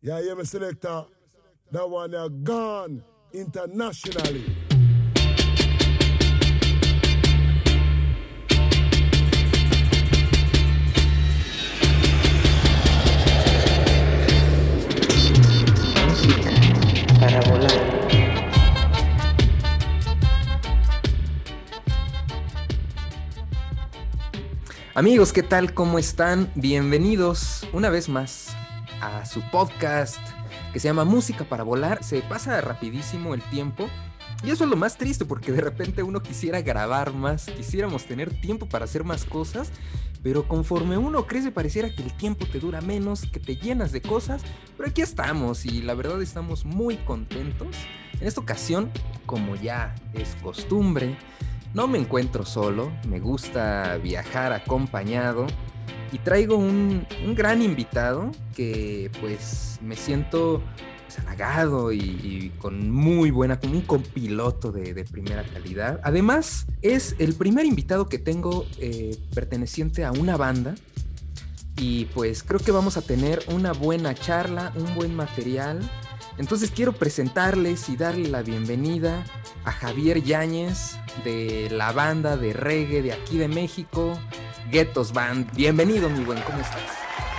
Yeah, yeah, my selector. That one are gone internationally. Para volar. Amigos, ¿qué tal? ¿Cómo están? Bienvenidos una vez más a su podcast que se llama Música para Volar. Se pasa rapidísimo el tiempo. Y eso es lo más triste porque de repente uno quisiera grabar más, quisiéramos tener tiempo para hacer más cosas, pero conforme uno crece pareciera que el tiempo te dura menos, que te llenas de cosas, pero aquí estamos y la verdad estamos muy contentos. En esta ocasión, como ya es costumbre, no me encuentro solo, me gusta viajar acompañado y traigo un, un gran invitado que pues me siento pues, halagado y, con muy buena, como un compiloto de, de primera calidad. Además, es el primer invitado que tengo eh, perteneciente a una banda y pues creo que vamos a tener una buena charla, un buen material. Entonces quiero presentarles y darle la bienvenida a Javier Yáñez de la banda de reggae de aquí de México, Ghettos Band. Bienvenido, mi buen, ¿cómo estás?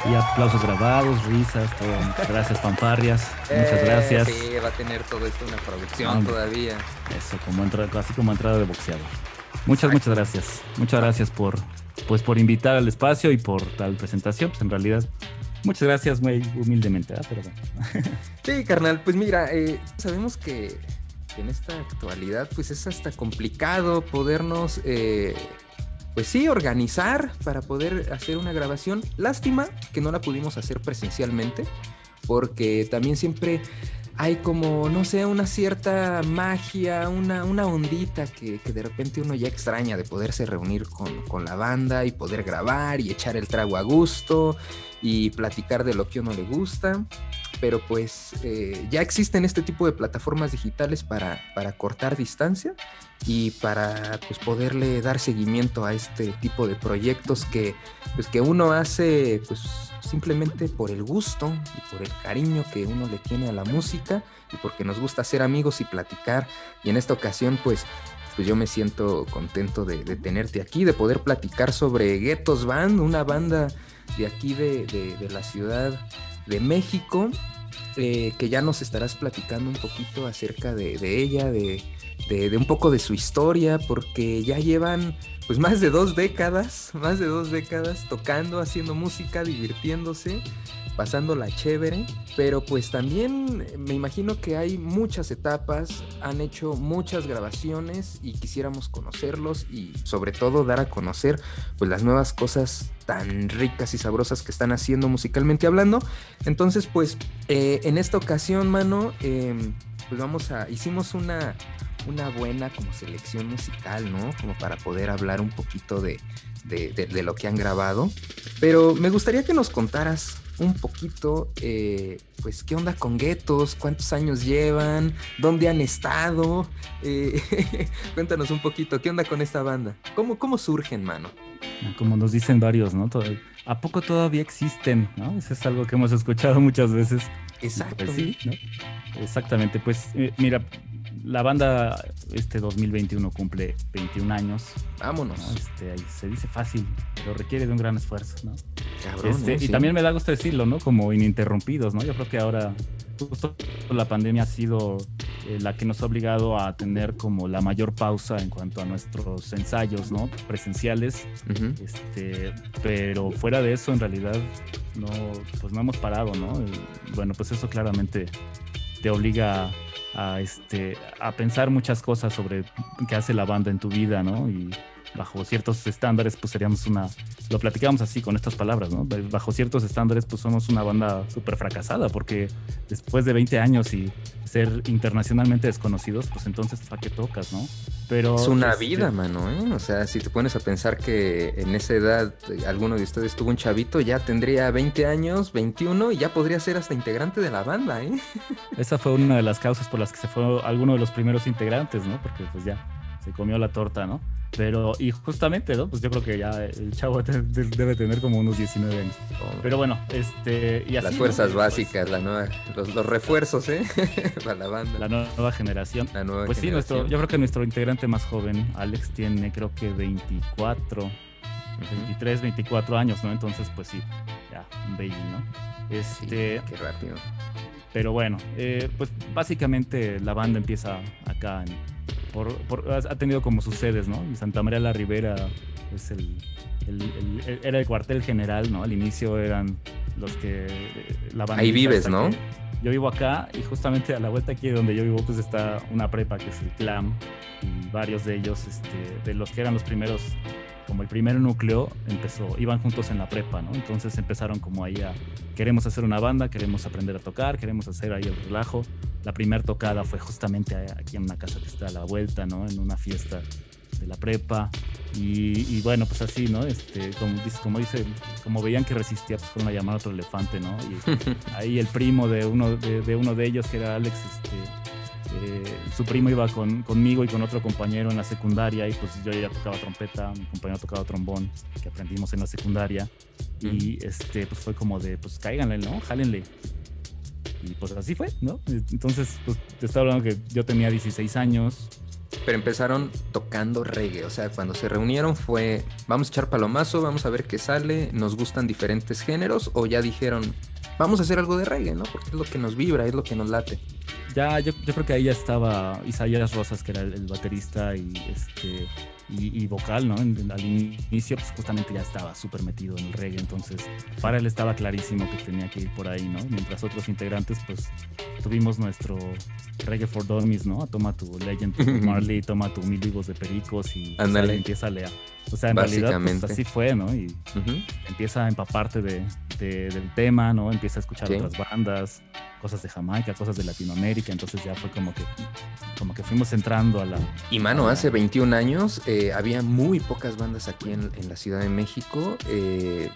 Y aplausos grabados, risas, todo. Gracias, fanfarrias. Muchas Eh, gracias. Sí, va a tener todo esto una producción todavía. Eso, como entra, así como entrada de boxeador. Muchas, Exacto. muchas gracias. Muchas gracias por, pues, por invitar al espacio y por tal presentación. Pues en realidad, muchas gracias, muy humildemente, ¿ah? pero bueno. Sí, carnal, pues mira, eh, sabemos que que en esta actualidad pues es hasta complicado podernos, eh, pues sí, organizar para poder hacer una grabación. Lástima que no la pudimos hacer presencialmente, porque también siempre hay como, no sé, una cierta magia, una, una ondita que, que de repente uno ya extraña de poderse reunir con, con la banda y poder grabar y echar el trago a gusto y platicar de lo que uno le gusta pero pues eh, ya existen este tipo de plataformas digitales para, para cortar distancia y para pues poderle dar seguimiento a este tipo de proyectos que pues que uno hace pues simplemente por el gusto y por el cariño que uno le tiene a la música y porque nos gusta ser amigos y platicar. Y en esta ocasión pues pues yo me siento contento de, de tenerte aquí, de poder platicar sobre Ghettos Band, una banda de aquí de, de- la ciudad de México, eh, que ya nos estarás platicando un poquito acerca de, de ella, de, de- de un poco de su historia, porque ya llevan pues más de dos décadas, más de dos décadas tocando, haciendo música, divirtiéndose, pasándola chévere, pero pues también me imagino que hay muchas etapas, han hecho muchas grabaciones y quisiéramos conocerlos y sobre todo dar a conocer pues las nuevas cosas tan ricas y sabrosas que están haciendo musicalmente hablando. Entonces, pues, eh, en esta ocasión, mano, eh, pues vamos a, hicimos una, una buena como selección musical, ¿no? Como para poder hablar un poquito de- de lo que han grabado. Pero me gustaría que nos contaras un poquito, eh, pues, qué onda con Guetos, cuántos años llevan, dónde han estado. Eh, cuéntanos un poquito, qué onda con esta banda, cómo, cómo surgen, mano. Como nos dicen varios, ¿no? Todo- ¿A poco todavía existen? ¿no? Eso es algo que hemos escuchado muchas veces. Exacto. Pues sí, ¿no? Exactamente, pues eh, mira, la banda este 2021 cumple 21 años, Vámonos. ¿no? Este, ahí se dice fácil, pero requiere de un gran esfuerzo, ¿no? Cabrón, Este, ¿eh? y Sí. también me da gusto decirlo, ¿no? Como ininterrumpidos, ¿no? Yo creo que ahora justo la pandemia ha sido eh, la que nos ha obligado a tener como la mayor pausa en cuanto a nuestros ensayos, ¿no? Presenciales, Ujú. este, pero fuera de eso en realidad no, pues no hemos parado, ¿no? Y, bueno, pues eso claramente te obliga a, a, este, a pensar muchas cosas sobre qué hace la banda en tu vida, ¿no? Y bajo ciertos estándares, pues seríamos una, lo platicamos así con estas palabras, ¿no? Bajo ciertos estándares, pues somos una banda súper fracasada, porque después de 20 años y ser internacionalmente desconocidos, pues entonces, ¿para qué tocas, no? Pero... Es una este, vida, mano, ¿eh? O sea, si te pones a pensar que en esa edad eh, alguno de ustedes tuvo un chavito, ya tendría 20 años, 21, y ya podría ser hasta integrante de la banda, ¿eh? Esa fue una de las causas por las que se fue alguno de los primeros integrantes, ¿no? Porque pues ya se comió la torta, ¿no? Pero, y justamente, ¿no? Pues yo creo que ya el chavo debe tener como unos 19 años. Pero bueno, este. Y así, Las fuerzas básicas, la nueva, los, los, refuerzos, ¿eh? Para la banda. La nueva generación. La nueva pues sí, nuestro, yo creo que nuestro integrante más joven, Alex, tiene creo que 24, 23, 24 años, ¿no? Entonces, pues sí, ya, un baby, ¿no? Este. qué rápido. Pero bueno, eh, pues básicamente la banda empieza acá en ha tenido como sus sedes, ¿no? En Santa María la Ribera es el, era el cuartel general, ¿no? Al inicio eran los que la banda. Ahí vives, ¿no? Yo vivo acá y justamente a la vuelta aquí donde yo vivo pues está una prepa que es el CLAM y varios de ellos, este, de los que eran los primeros como el primer núcleo empezó, iban juntos en la prepa, ¿no? Entonces empezaron como ahí a, queremos hacer una banda, queremos aprender a tocar, queremos hacer ahí el relajo. La primera tocada fue justamente aquí en una casa que está a la vuelta, ¿no? En una fiesta de la prepa. Y, bueno, pues así, ¿no? Este, como, como dice, como veían que resistía, pues fueron a llamar a otro elefante, ¿no? Y ahí el primo de uno de, de uno de ellos, que era Alex, este, eh, su primo iba con, conmigo y con otro compañero en la secundaria y pues yo ya tocaba trompeta, mi compañero tocaba trombón, que aprendimos en la secundaria. Y este, pues fue como de, pues cáiganle, ¿no? Jálenle. Y pues así fue, ¿no? Entonces, pues te estaba hablando que yo tenía 16 años. Pero empezaron tocando reggae, o sea, cuando se reunieron fue, vamos a echar palomazo, vamos a ver qué sale, nos gustan diferentes géneros, o ya dijeron, vamos a hacer algo de reggae, ¿no? Porque es lo que nos vibra, es lo que nos late ya yo, creo que ahí ya estaba Isaías Rosas, que era el, baterista y este y, vocal, ¿no? al inicio, pues justamente ya estaba súper metido en el reggae, entonces para él estaba clarísimo que tenía que ir por ahí, ¿no? Mientras otros integrantes, pues tuvimos nuestro Reggae for Dummies, ¿no? Toma tu Legend Marley, toma tu Mil Vivos de Pericos y pues, empieza a leer. O sea, en realidad pues, así fue, ¿no? Y empieza a empaparte de, del tema, ¿no? Empieza a escuchar otras bandas, cosas de Jamaica, cosas de Latinoamérica, entonces ya fue como que, como que fuimos entrando a la... Y mano, hace 21 años eh, había muy pocas bandas aquí en, la Ciudad de México. Eh,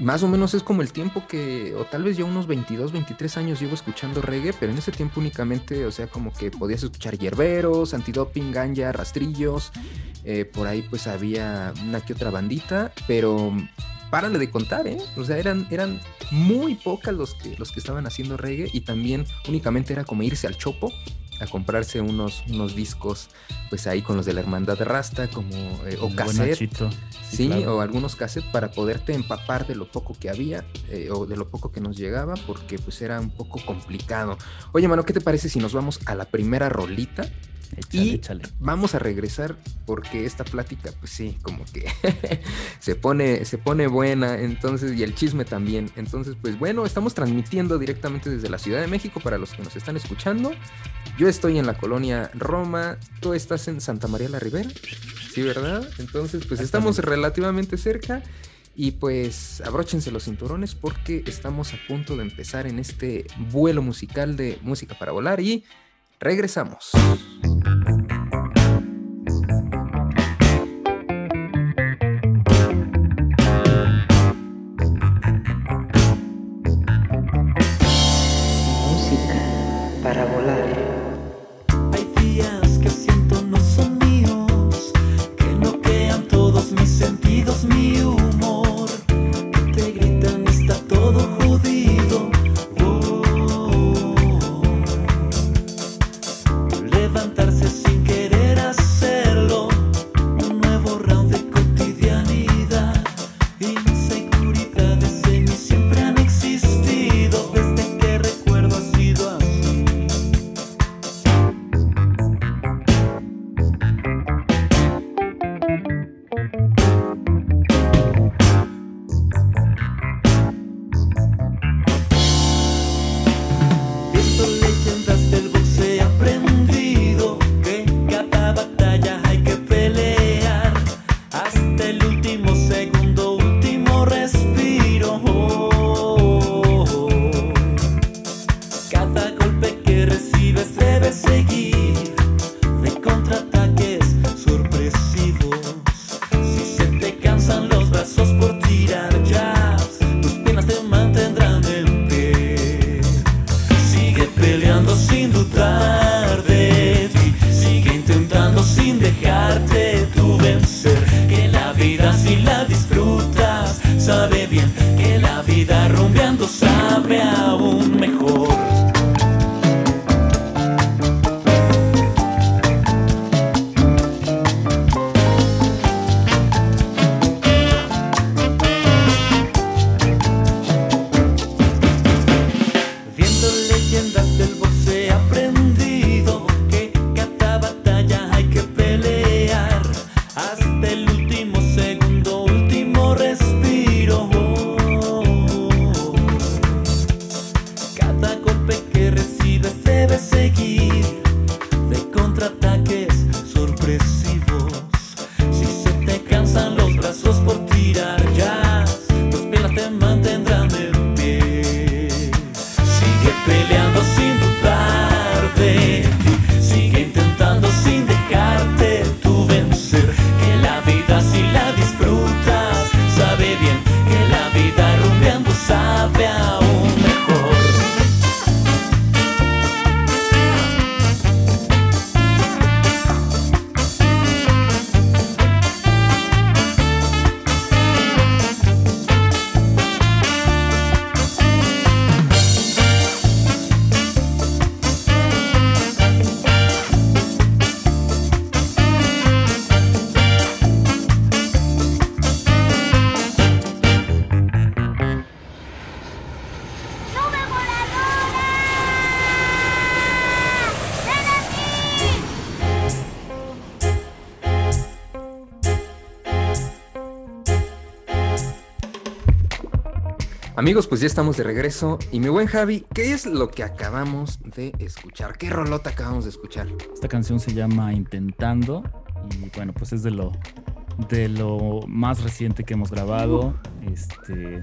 más o menos es como el tiempo que, o tal vez yo unos 22, 23 años llevo escuchando reggae, pero en ese tiempo únicamente, o sea, como que podías escuchar hierberos, antidoping, ganja, rastrillos, eh, por ahí pues había una que otra bandita, pero párale de contar, ¿eh? O sea, eran, eran muy pocas los que, los que estaban haciendo reggae y también únicamente era como irse al chopo a comprarse unos, unos discos, pues ahí con los de la Hermandad de Rasta, como, eh, o cassette. Sí, o algunos cassettes para poderte empapar de lo poco que había eh, o de lo poco que nos llegaba, porque pues era un poco complicado. Oye, mano, ¿qué te parece si nos vamos a la primera rolita? Y vamos a regresar porque esta plática, pues sí, como que se pone, se pone buena, entonces, y el chisme también. Entonces, pues bueno, estamos transmitiendo directamente desde la Ciudad de México para los que nos están escuchando. Yo estoy en la colonia Roma, tú estás en Santa María la Ribera, ¿sí, verdad? Entonces, pues estamos relativamente cerca. Y pues abróchense los cinturones porque estamos a punto de empezar en este vuelo musical de música para volar y regresamos. Amigos, pues ya estamos de regreso. Y mi buen Javi, ¿qué es lo que acabamos de escuchar? ¿Qué rolota acabamos de escuchar? Esta canción se llama Intentando y bueno, pues es de lo de lo más reciente que hemos grabado. Este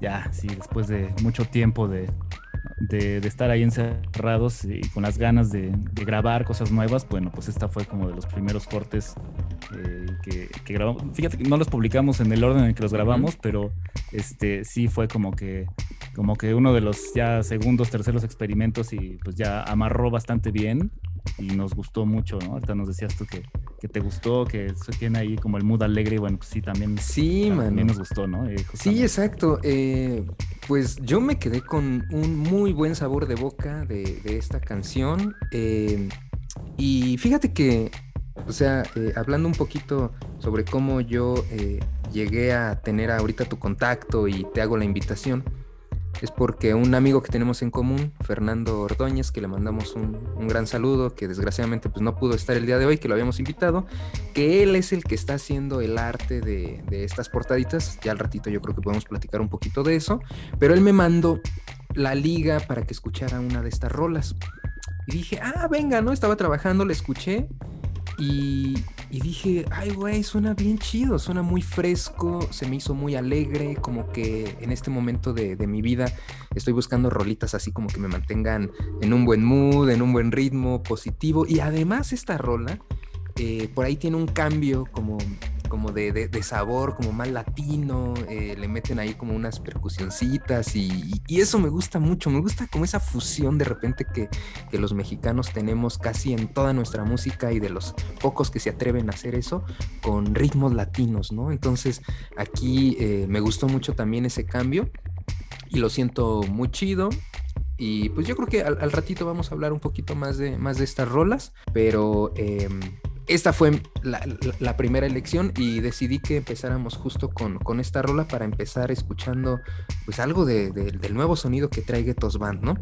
ya, sí, después de mucho tiempo de, de, de estar ahí encerrados y con las ganas de, de grabar cosas nuevas, bueno, pues esta fue como de los primeros cortes eh, que, que grabamos. Fíjate que no los publicamos en el orden en que los grabamos, pero este sí fue como que como que uno de los ya segundos, terceros experimentos y pues ya amarró bastante bien y nos gustó mucho, ¿no? Ahorita nos decías tú que, que te gustó, que tiene ahí como el mood alegre y bueno, pues sí, también, Sí, también mano. nos gustó, ¿no? Eh, Sí, exacto. Eh, pues yo me quedé con un muy buen sabor de boca de, de esta canción. eh, y fíjate que, o sea, hablando un poquito sobre cómo yo llegué a tener ahorita tu contacto y te hago la invitación, es porque un amigo que tenemos en común, Fernando Ordóñez, que le mandamos un, un gran saludo, que desgraciadamente pues, no pudo estar el día de hoy, que lo habíamos invitado, que él es el que está haciendo el arte de, de estas portaditas. Ya al ratito yo creo que podemos platicar un poquito de eso, pero él me mandó la liga para que escuchara una de estas rolas. Y dije, ah, venga, ¿no? Estaba trabajando, la escuché y, y dije, ay, güey, suena bien chido, suena muy fresco, se me hizo muy alegre, como que en este momento de, de mi vida estoy buscando rolitas así como que me mantengan en un buen mood, en un buen ritmo, positivo. Y además esta rola, eh, por ahí tiene un cambio como, como de, de- sabor, como más latino, eh, le meten ahí como unas percusioncitas y, eso me gusta mucho, me gusta como esa fusión de repente que, que los mexicanos tenemos casi en toda nuestra música y de los pocos que se atreven a hacer eso con ritmos latinos, ¿no? Entonces aquí eh, me gustó mucho también ese cambio y lo siento muy chido. Y pues yo creo que al, al ratito vamos a hablar un poquito más de, más de estas rolas, pero em, esta fue la, primera elección y decidí que empezáramos justo con, con esta rola para empezar escuchando pues algo de- de- del nuevo sonido que trae Getos Band, ¿no?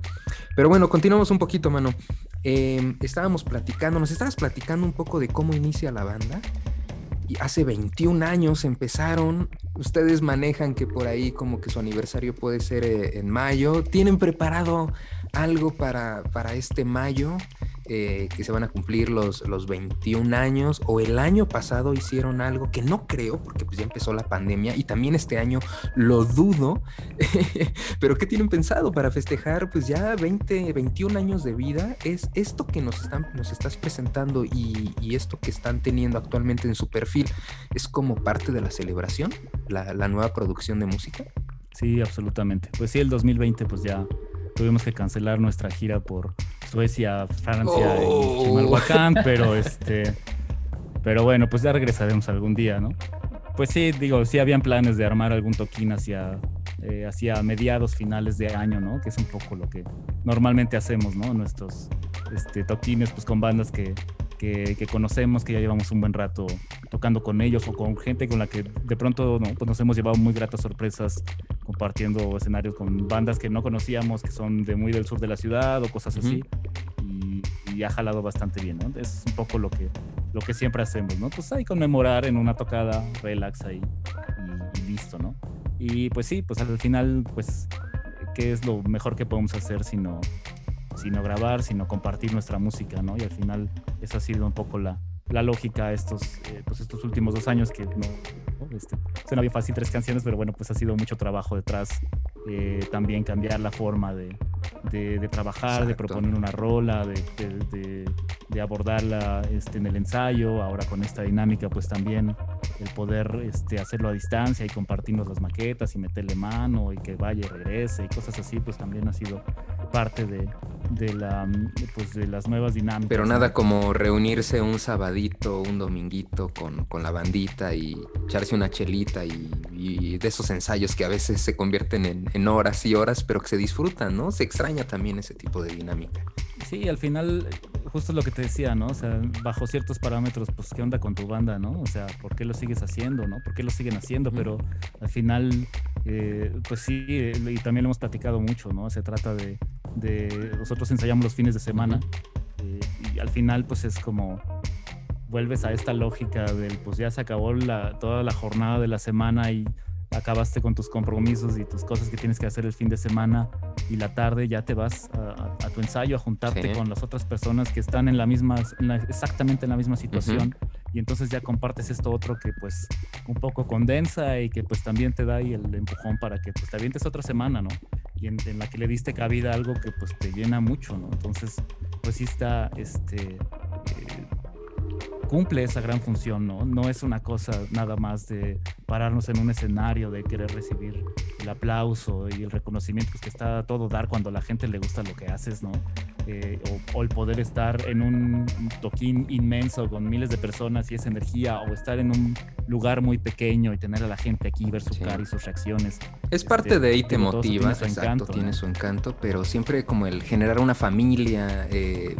Pero bueno, continuamos un poquito, mano. Em, estábamos platicando, nos estabas platicando un poco de cómo inicia la banda. Y hace 21 años empezaron. Ustedes manejan que por ahí como que su aniversario puede ser eh, en mayo. ¿Tienen preparado algo para, para este mayo? Eh, que se van a cumplir los, los 21 años o el año pasado hicieron algo que no creo porque pues ya empezó la pandemia y también este año lo dudo pero ¿qué tienen pensado para festejar pues ya 20 21 años de vida es esto que nos están nos estás presentando y, y esto que están teniendo actualmente en su perfil es como parte de la celebración la, la nueva producción de música Sí, absolutamente. Pues sí, el 2020 pues ya tuvimos que cancelar nuestra gira por Suecia, Francia Oh. y Chimalhuacán, pero este pero bueno, pues ya regresaremos algún día, ¿no? Pues sí, digo, sí habían planes de armar algún toquín hacia eh, hacia mediados finales de año, ¿no? Que es un poco lo que normalmente hacemos, ¿no? Nuestros este, toquines pues con bandas que, que, que conocemos, que ya llevamos un buen rato tocando con ellos o con gente con la que de pronto ¿no? pues nos hemos llevado muy gratas sorpresas compartiendo escenarios con bandas que no conocíamos, que son de muy del sur de la ciudad o cosas así. y, y ha jalado bastante bien, ¿no? Es un poco lo que, lo que siempre hacemos, ¿no? Pues ahí conmemorar en una tocada, relax ahí y, y listo, ¿no? Y pues sí, pues al final, pues, ¿qué es lo mejor que podemos hacer sino, sino grabar, sino compartir nuestra música, ¿no? Y al final esa ha sido un poco la, la lógica estos, eh, pues estos últimos dos años que no. Este, suena bien fácil tres canciones, pero bueno, pues ha sido mucho trabajo detrás. Eh, también cambiar la forma de, de, de trabajar, de proponer una rola, de, abordarla este, en el ensayo, ahora con esta dinámica pues también el poder este, hacerlo a distancia y compartirnos las maquetas y meterle mano y que vaya y regrese y cosas así, pues también ha sido parte de, de la, pues, de las nuevas dinámicas. Pero nada como reunirse un sabadito, un dominguito con, con la bandita y echarse una chelita y, y de esos ensayos que a veces se convierten en, en horas y horas, pero que se disfrutan, ¿no? Se extraña también ese tipo de dinámica. Sí, al final, justo lo que te decía, ¿no? O sea, bajo ciertos parámetros, pues, ¿qué onda con tu banda, no? O sea, ¿por qué lo sigues haciendo, no? ¿Por qué lo siguen haciendo? Pero al final, eh, pues sí, eh, y también lo hemos platicado mucho, ¿no? Se trata de, de nosotros ensayamos los fines de semana eh, y al final, pues es como vuelves a esta lógica del, pues ya se acabó la, toda la jornada de la semana y acabaste con tus compromisos y tus cosas que tienes que hacer el fin de semana y la tarde ya te vas a, a- a tu ensayo a juntarte Sí. con las otras personas que están en la misma, en la- exactamente en la misma situación y entonces ya compartes esto otro que pues un poco condensa y que pues también te da ahí el empujón para que pues te avientes otra semana, ¿no? Y en, en la que le diste cabida a algo que pues te llena mucho, ¿no? Entonces pues sí está, este, eh, cumple esa gran función, ¿no? No es una cosa nada más de pararnos en un escenario, de querer recibir el aplauso y el reconocimiento pues, que está a todo dar cuando a la gente le gusta lo que haces, ¿no? Eh, o, o el poder estar en un toquín inmenso con miles de personas y esa energía, o estar en un lugar muy pequeño y tener a la gente aquí, ver su Sí. cara y sus reacciones. Es parte de ahí te motiva, tiene su exacto, encanto, tiene ¿no? su encanto, pero siempre como el generar una familia, eh,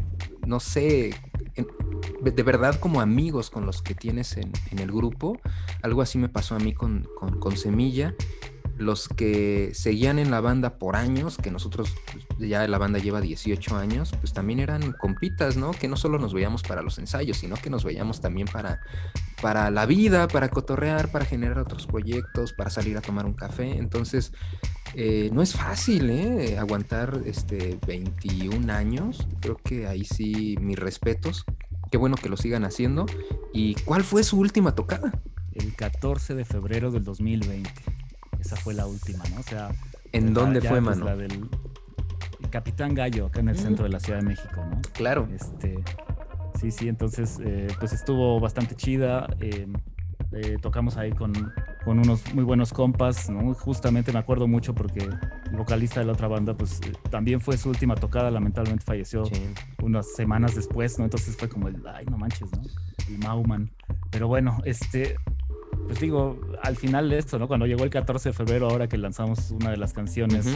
no sé, de verdad como amigos con los que tienes en, en el grupo. Algo así me pasó a mí con- con Semilla. Los que seguían en la banda por años, que nosotros pues, ya la banda lleva 18 años, pues también eran compitas, ¿no? Que no solo nos veíamos para los ensayos, sino que nos veíamos también para, para la vida, para cotorrear, para generar otros proyectos, para salir a tomar un café. Entonces, eh, no es fácil, ¿eh? Aguantar este 21 años. Creo que ahí sí, mis respetos. Qué bueno que lo sigan haciendo. ¿Y cuál fue su última tocada? El 14 de febrero del 2020. Esa fue la última, ¿no? O sea, ¿En la- dónde ya, fue, pues, mano? La del el Capitán Gallo, acá en el Mm. centro de la Ciudad de México, ¿no? Claro. Este, sí, sí, entonces eh, pues estuvo bastante chida. eh, eh, tocamos ahí con, con unos muy buenos compas, ¿no? Justamente me acuerdo mucho porque el vocalista de la otra banda pues eh, también fue su última tocada, lamentablemente falleció Sí. unas semanas después, ¿no? Entonces fue como el, ay, no manches, ¿no? El Mauman. Pero bueno, este, pues digo, al final de esto, ¿no? Cuando llegó el 14 de febrero, ahora que lanzamos una de las canciones,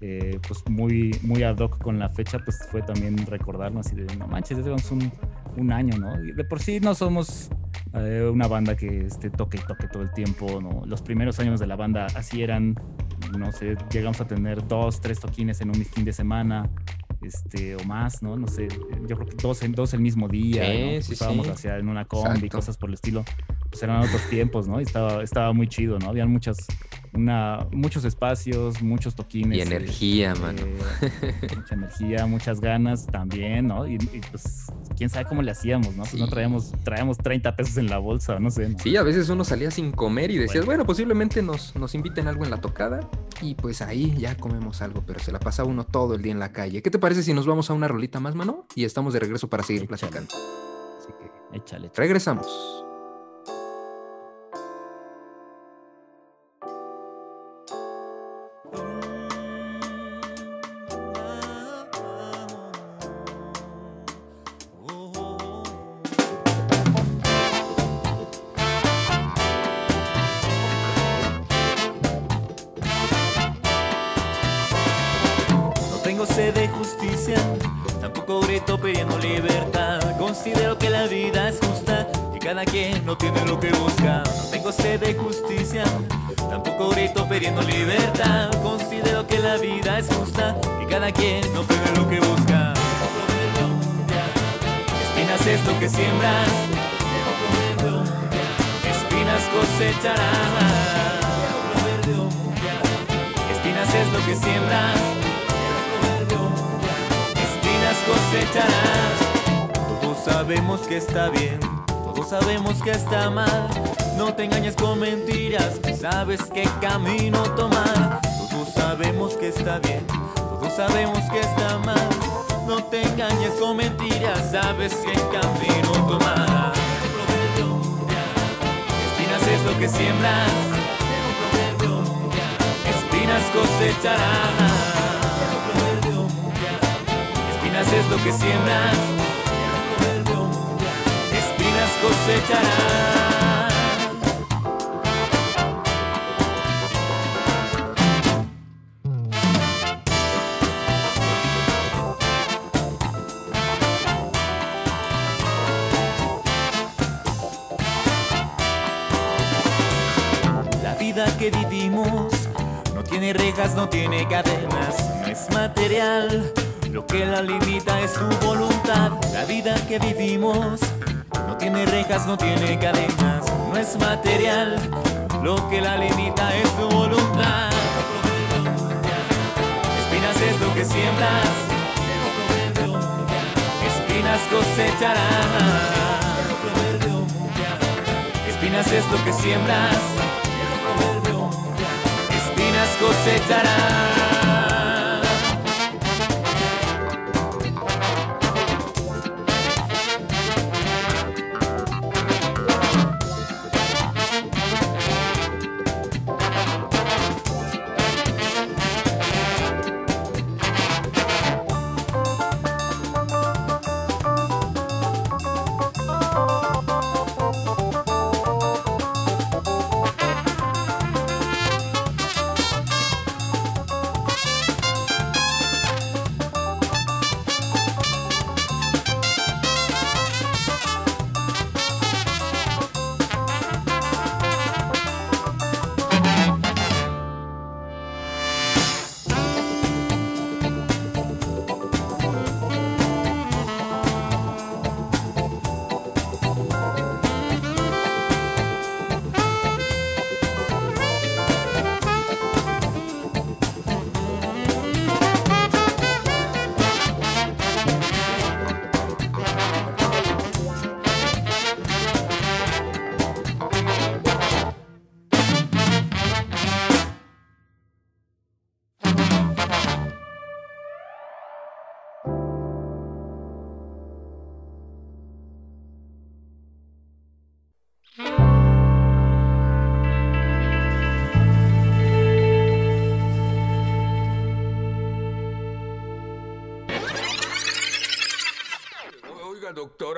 eh, pues muy, muy ad hoc con la fecha, pues fue también recordarnos y de, no manches, ya llevamos un, un año, ¿no? Y de por sí no somos eh, una banda que este, toque y toque todo el tiempo, ¿no? Los primeros años de la banda así eran, no sé, llegamos a tener dos, tres toquines en un fin de semana. Este, o más, ¿no? No sé, yo creo que dos, dos el mismo día, Sí, ¿no? Sí, estábamos sí. hacia en una combi, Exacto. cosas por el estilo. Pues eran otros tiempos, ¿no? Y estaba, estaba muy chido, ¿no? Habían muchas, una, muchos espacios, muchos toquines. Y eh, energía, mano. eh, mucha energía, muchas ganas también, ¿no? Y, y, pues, quién sabe cómo le hacíamos, ¿no? Pues Sí. no traíamos, traíamos 30 pesos en la bolsa, no sé. ¿no? Sí, a veces uno salía sin comer y decías, Bueno. bueno, posiblemente nos, nos inviten algo en la tocada y pues ahí ya comemos algo, pero se la pasa uno todo el día en la calle. ¿Qué te parece si nos vamos a una rolita más, mano? Y estamos de regreso para seguir Échale. platicando. Así que Échale. regresamos. Espinas es lo que siembras, espinas cosecharás. No tiene cadenas, no es material. Lo que la limita es tu voluntad. La vida que vivimos no tiene rejas, no tiene cadenas, no es material. Lo que la limita es tu voluntad. Espinas es lo que siembras, espinas cosecharás. Espinas es lo que siembras, espinas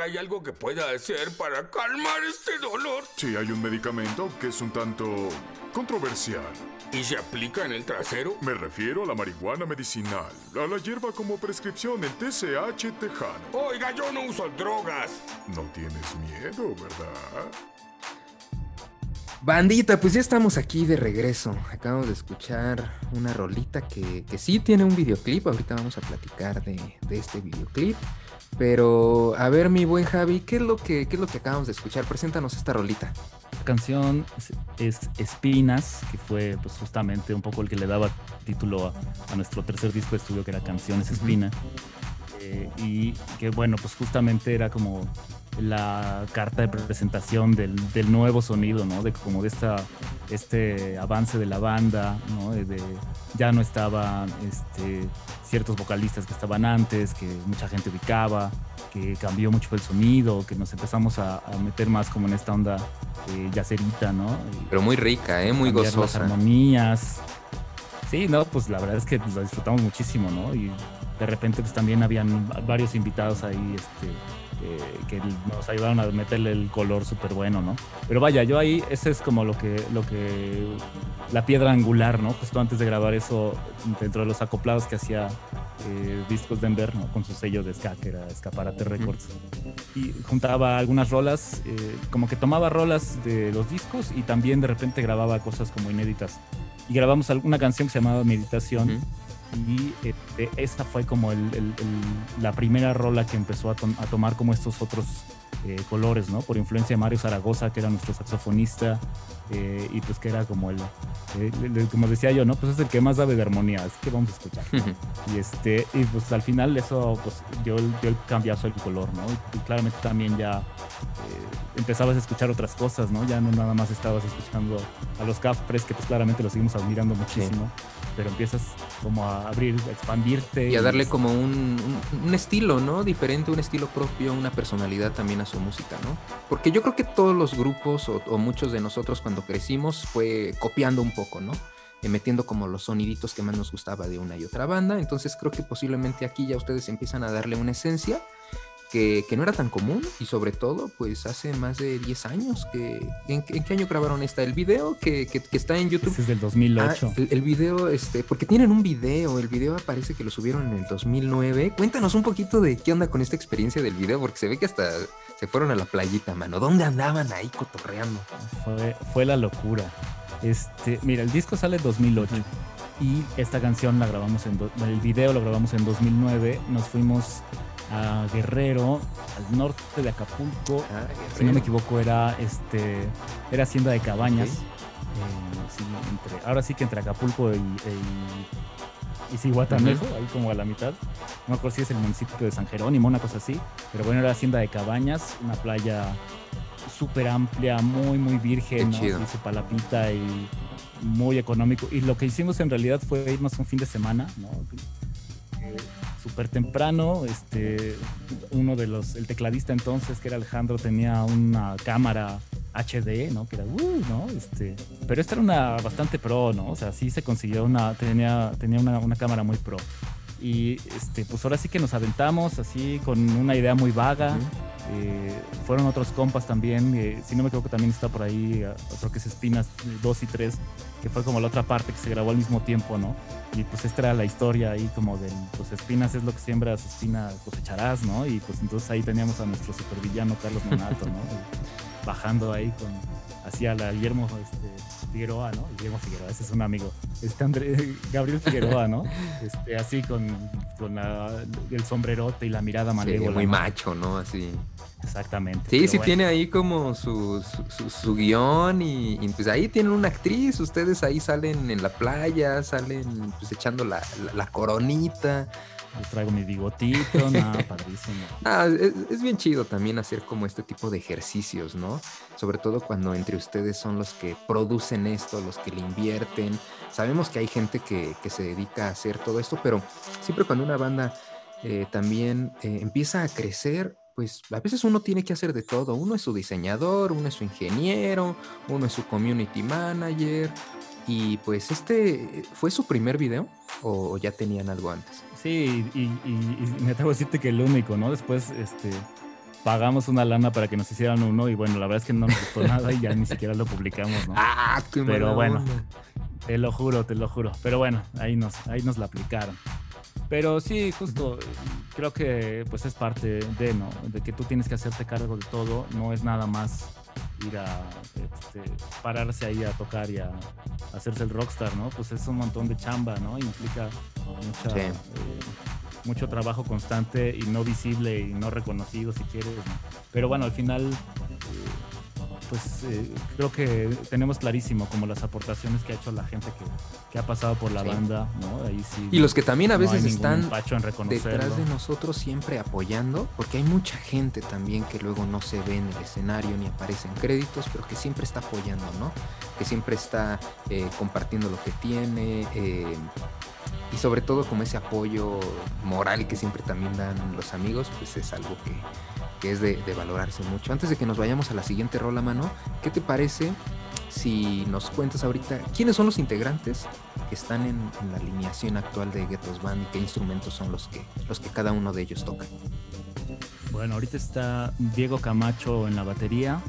¿hay algo que pueda hacer para calmar este dolor? Sí, hay un medicamento que es un tanto controversial. ¿Y se aplica en el trasero? Me refiero a la marihuana medicinal, a la hierba como prescripción, el TCH tejano. Oiga, yo no uso drogas. No tienes miedo, ¿verdad? Bandita, pues ya estamos aquí de regreso. Acabamos de escuchar una rolita que, que sí tiene un videoclip. Ahorita vamos a platicar de, de este videoclip. Pero, a ver, mi buen Javi, ¿qué es lo que, qué es lo que acabamos de escuchar? Preséntanos esta rolita. La canción es, es Espinas, que fue pues, justamente un poco el que le daba título a, a nuestro tercer disco de estudio, que era Canciones Espina. Eh, y que bueno, pues justamente era como la carta de presentación del, del nuevo sonido, ¿no? De como de esta, este avance de la banda, ¿no? De, ya no estaban este, ciertos vocalistas que estaban antes, que mucha gente ubicaba, que cambió mucho el sonido, que nos empezamos a, a meter más como en esta onda eh, yacerita, ¿no? Y- Pero muy rica, ¿eh? Muy gozosa. Las armonías. Sí, no, pues la verdad es que lo disfrutamos muchísimo, ¿no? Y de repente pues también habían varios invitados ahí este, eh, que nos ayudaron a meterle el color súper bueno, ¿no? Pero vaya, yo ahí, ese es como lo que, lo que, la piedra angular, ¿no? Justo antes de grabar eso, dentro de los acoplados que hacía eh, Discos Denver, ¿no? Con su sello de ska, que era Escaparate Records. Y juntaba algunas rolas, eh, como que tomaba rolas de los discos y también de repente grababa cosas como inéditas. Y grabamos alguna canción que se llamaba Meditación. Ujú. Y este, esta fue como el- el- el- la primera rola que empezó a, tom- a tomar como estos otros eh, colores, ¿no? Por influencia de Mario Zaragoza, que era nuestro saxofonista, eh, y pues que era como el, eh, como decía yo, ¿no? Pues es el que más sabe de armonía, así que vamos a escuchar. Y este, y pues al final eso pues dio dio el cambiazo el color, ¿no? Y, claramente también ya eh, empezabas a escuchar otras cosas, ¿no? Ya no nada más estabas escuchando a los Cafres, que pues claramente los seguimos admirando muchísimo. pero empiezas como a abrir, a expandirte. Y a darle como un, un- un estilo, ¿no? Diferente, un estilo propio, una personalidad también a su música, ¿no? Porque yo creo que todos los grupos o, o muchos de nosotros cuando crecimos fue copiando un poco, ¿no? Eh, metiendo como los soniditos que más nos gustaba de una y otra banda. Entonces creo que posiblemente aquí ya ustedes empiezan a darle una esencia que, que no era tan común y sobre todo pues hace más de 10 años que... ¿En, en qué año grabaron esta? El video que, que- que está en YouTube. Es del Ah, 2008. el, el video, este, porque tienen un video, el video parece que lo subieron en el 2009. Cuéntanos un poquito de qué onda con esta experiencia del video, porque se ve que hasta se fueron a la playita, mano. ¿Dónde andaban ahí cotorreando? Fue, fue la locura. Este, mira, el disco sale en 2008 y esta canción la grabamos en do- el video lo grabamos en 2009. Nos fuimos a Guerrero, al norte de Acapulco. Ah, Si no me equivoco era este era Hacienda de Cabañas. Eh, sí, entre- ahora sí que entre Acapulco y, y, y Cihuatanejo, ahí como a la mitad. No me acuerdo si es el municipio de San Jerónimo, una cosa así. Pero bueno, era Hacienda de Cabañas, una playa súper amplia, muy, muy virgen, ¿no? Así su palapita y muy económico. Y lo que hicimos en realidad fue irnos un fin de semana, ¿no? Eh, Súper temprano, este, uno de los, el tecladista entonces, que era Alejandro, tenía una cámara HD, ¿no? Que era, uh, ¿no? Este, pero esta era una bastante pro, ¿no? O sea, sí se consiguió una, tenía, tenía una, una cámara muy pro. Y este, pues ahora sí que nos aventamos así con una idea muy vaga. Ujú. Eh, fueron otros compas también, eh, si no me equivoco también está por ahí eh, otro que es Espinas 2 y 3, que fue como la otra parte que se grabó al mismo tiempo, ¿no? Y pues esta era la historia ahí como del, pues Espinas es lo que siembras, Espina cosecharás, ¿no? Y pues entonces ahí teníamos a nuestro supervillano Carlos Monato, ¿no? Bajando ahí con, hacia la Guillermo este, Figueroa, ¿no? Guillermo Figueroa, ese es un amigo. Este André, Gabriel Figueroa, ¿no? Este, así con, con la- el sombrerote y la mirada Sí, malévola. muy macho, ¿no? Así. Exactamente. Sí, sí bueno. tiene ahí como su, su, su- su guion y, y, pues ahí tienen una actriz, ustedes ahí salen en la playa, salen pues echando la, la- la coronita. Yo traigo mi bigotito, nada, padrísimo. Ah, es, es bien chido también hacer como este tipo de ejercicios, ¿no? Sobre todo cuando entre ustedes son los que producen esto, los que le invierten. Sabemos que hay gente que, que se dedica a hacer todo esto, pero siempre cuando una banda eh, también eh, empieza a crecer, pues a veces uno tiene que hacer de todo. Uno es su diseñador, uno es su ingeniero, uno es su community manager. Y pues este fue su primer video o ya tenían algo antes. Sí, y, y- y me atrevo a decirte que el único, ¿no? Después, este, pagamos una lana para que nos hicieran uno y bueno, la verdad es que no nos gustó nada y ya ni siquiera lo publicamos, ¿no? Ah, qué Pero bueno. onda. Te lo juro, te lo juro. Pero bueno, ahí nos, ahí nos la aplicaron. Pero sí, justo, creo que pues es parte de, ¿no? De que tú tienes que hacerte cargo de todo, no es nada más ir a este, pararse ahí a tocar y a, hacerse el rockstar, ¿no? Pues es un montón de chamba, ¿no? Implica mucha, Sí. eh, mucho trabajo constante y no visible y no reconocido si quieres, ¿no? Pero bueno, al final, eh, pues eh, creo que tenemos clarísimo como las aportaciones que ha hecho la gente que, que ha pasado por la Sí. banda, ¿no? Ahí sí. Y los que también a veces están detrás de nosotros siempre apoyando, porque hay mucha gente también que luego no se ve en el escenario ni aparece en créditos, pero que siempre está apoyando, ¿no? Que siempre está eh, compartiendo lo que tiene eh, y sobre todo como ese apoyo moral que siempre también dan los amigos, pues es algo que, que es de, valorarse mucho. Antes de que nos vayamos a la siguiente rola, mano, ¿qué te parece si nos cuentas ahorita quiénes son los integrantes que están en, la alineación actual de Ghettos Band y qué instrumentos son los que, los que cada uno de ellos toca? Bueno, ahorita está Diego Camacho en la batería.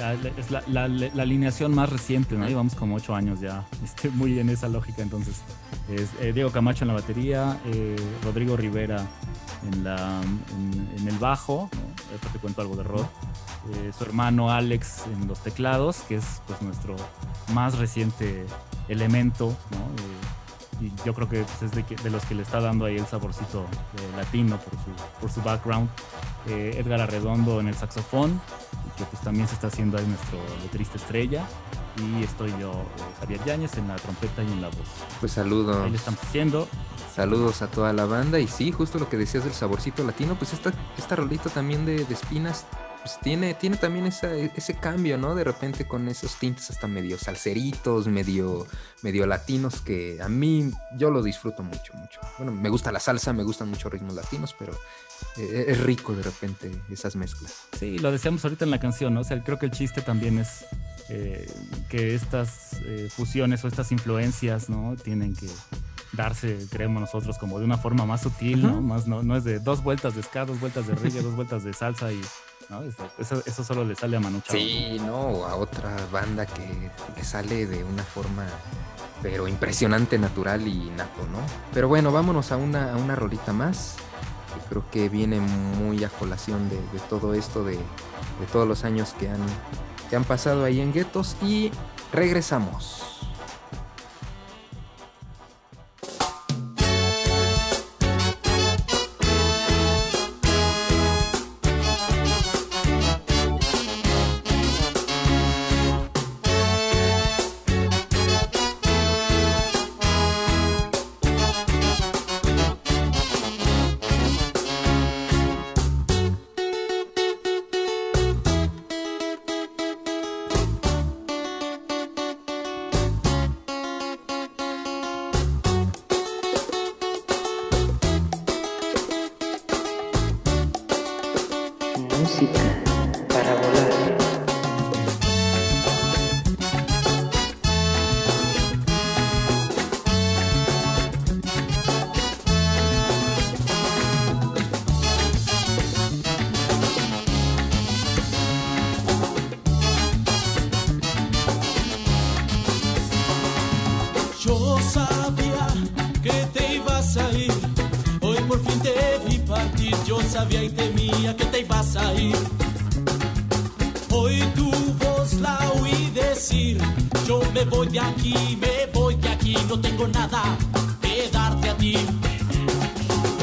Ah, Es la alineación más reciente, ¿no? Llevamos como ocho años ya, este, muy en esa lógica. Entonces, es eh, Diego Camacho en la batería, eh, Rodrigo Rivera en, la, en, el bajo. Ahorita te cuento algo de Rod. Eh, su hermano Alex en los teclados, que es pues nuestro más reciente elemento, ¿no? Y yo creo que pues, es de, que- de los que le está dando ahí el saborcito latino por su, por su background. Eh, Edgar Arredondo en el saxofón, y que pues también se está haciendo ahí nuestro letrista estrella. Y estoy yo, eh, Javier Yáñez, en la trompeta y en la voz. Pues saludos. Ahí le estamos haciendo. Saludos a toda la banda. Y sí, justo lo que decías del saborcito latino, pues esta, esta rolita también de, de espinas pues tiene, tiene también esa- ese cambio, ¿no? De repente con esos tintes hasta medio salseritos, medio, medio latinos, que a mí yo lo disfruto mucho, mucho. Bueno, me gusta la salsa, me gustan mucho ritmos latinos, pero eh, es rico de repente esas mezclas. Sí, lo decíamos ahorita en la canción, ¿no? O sea, creo que el chiste también es eh, que estas eh, fusiones o estas influencias, ¿no? Tienen que darse, creemos nosotros, como de una forma más sutil, ¿no? Más, no, no es de dos vueltas de ska, dos vueltas de reggae, dos vueltas de salsa y, ¿no? Eso, solo le sale a Manu Chao. Sí, no, a otra banda que, sale de una forma, pero impresionante, natural y nato, ¿no? Pero bueno, vámonos a una, a una rolita más, creo que viene muy a colación de, de todo esto, de, de todos los años que han, que han pasado ahí en guetos, y regresamos. Yo sabía que te ibas a ir. Hoy por fin te vi partir. Yo sabía y temía que te ibas a ir. Hoy tu voz la oí decir. Yo me voy de aquí, me voy de aquí. No tengo nada que darte a ti.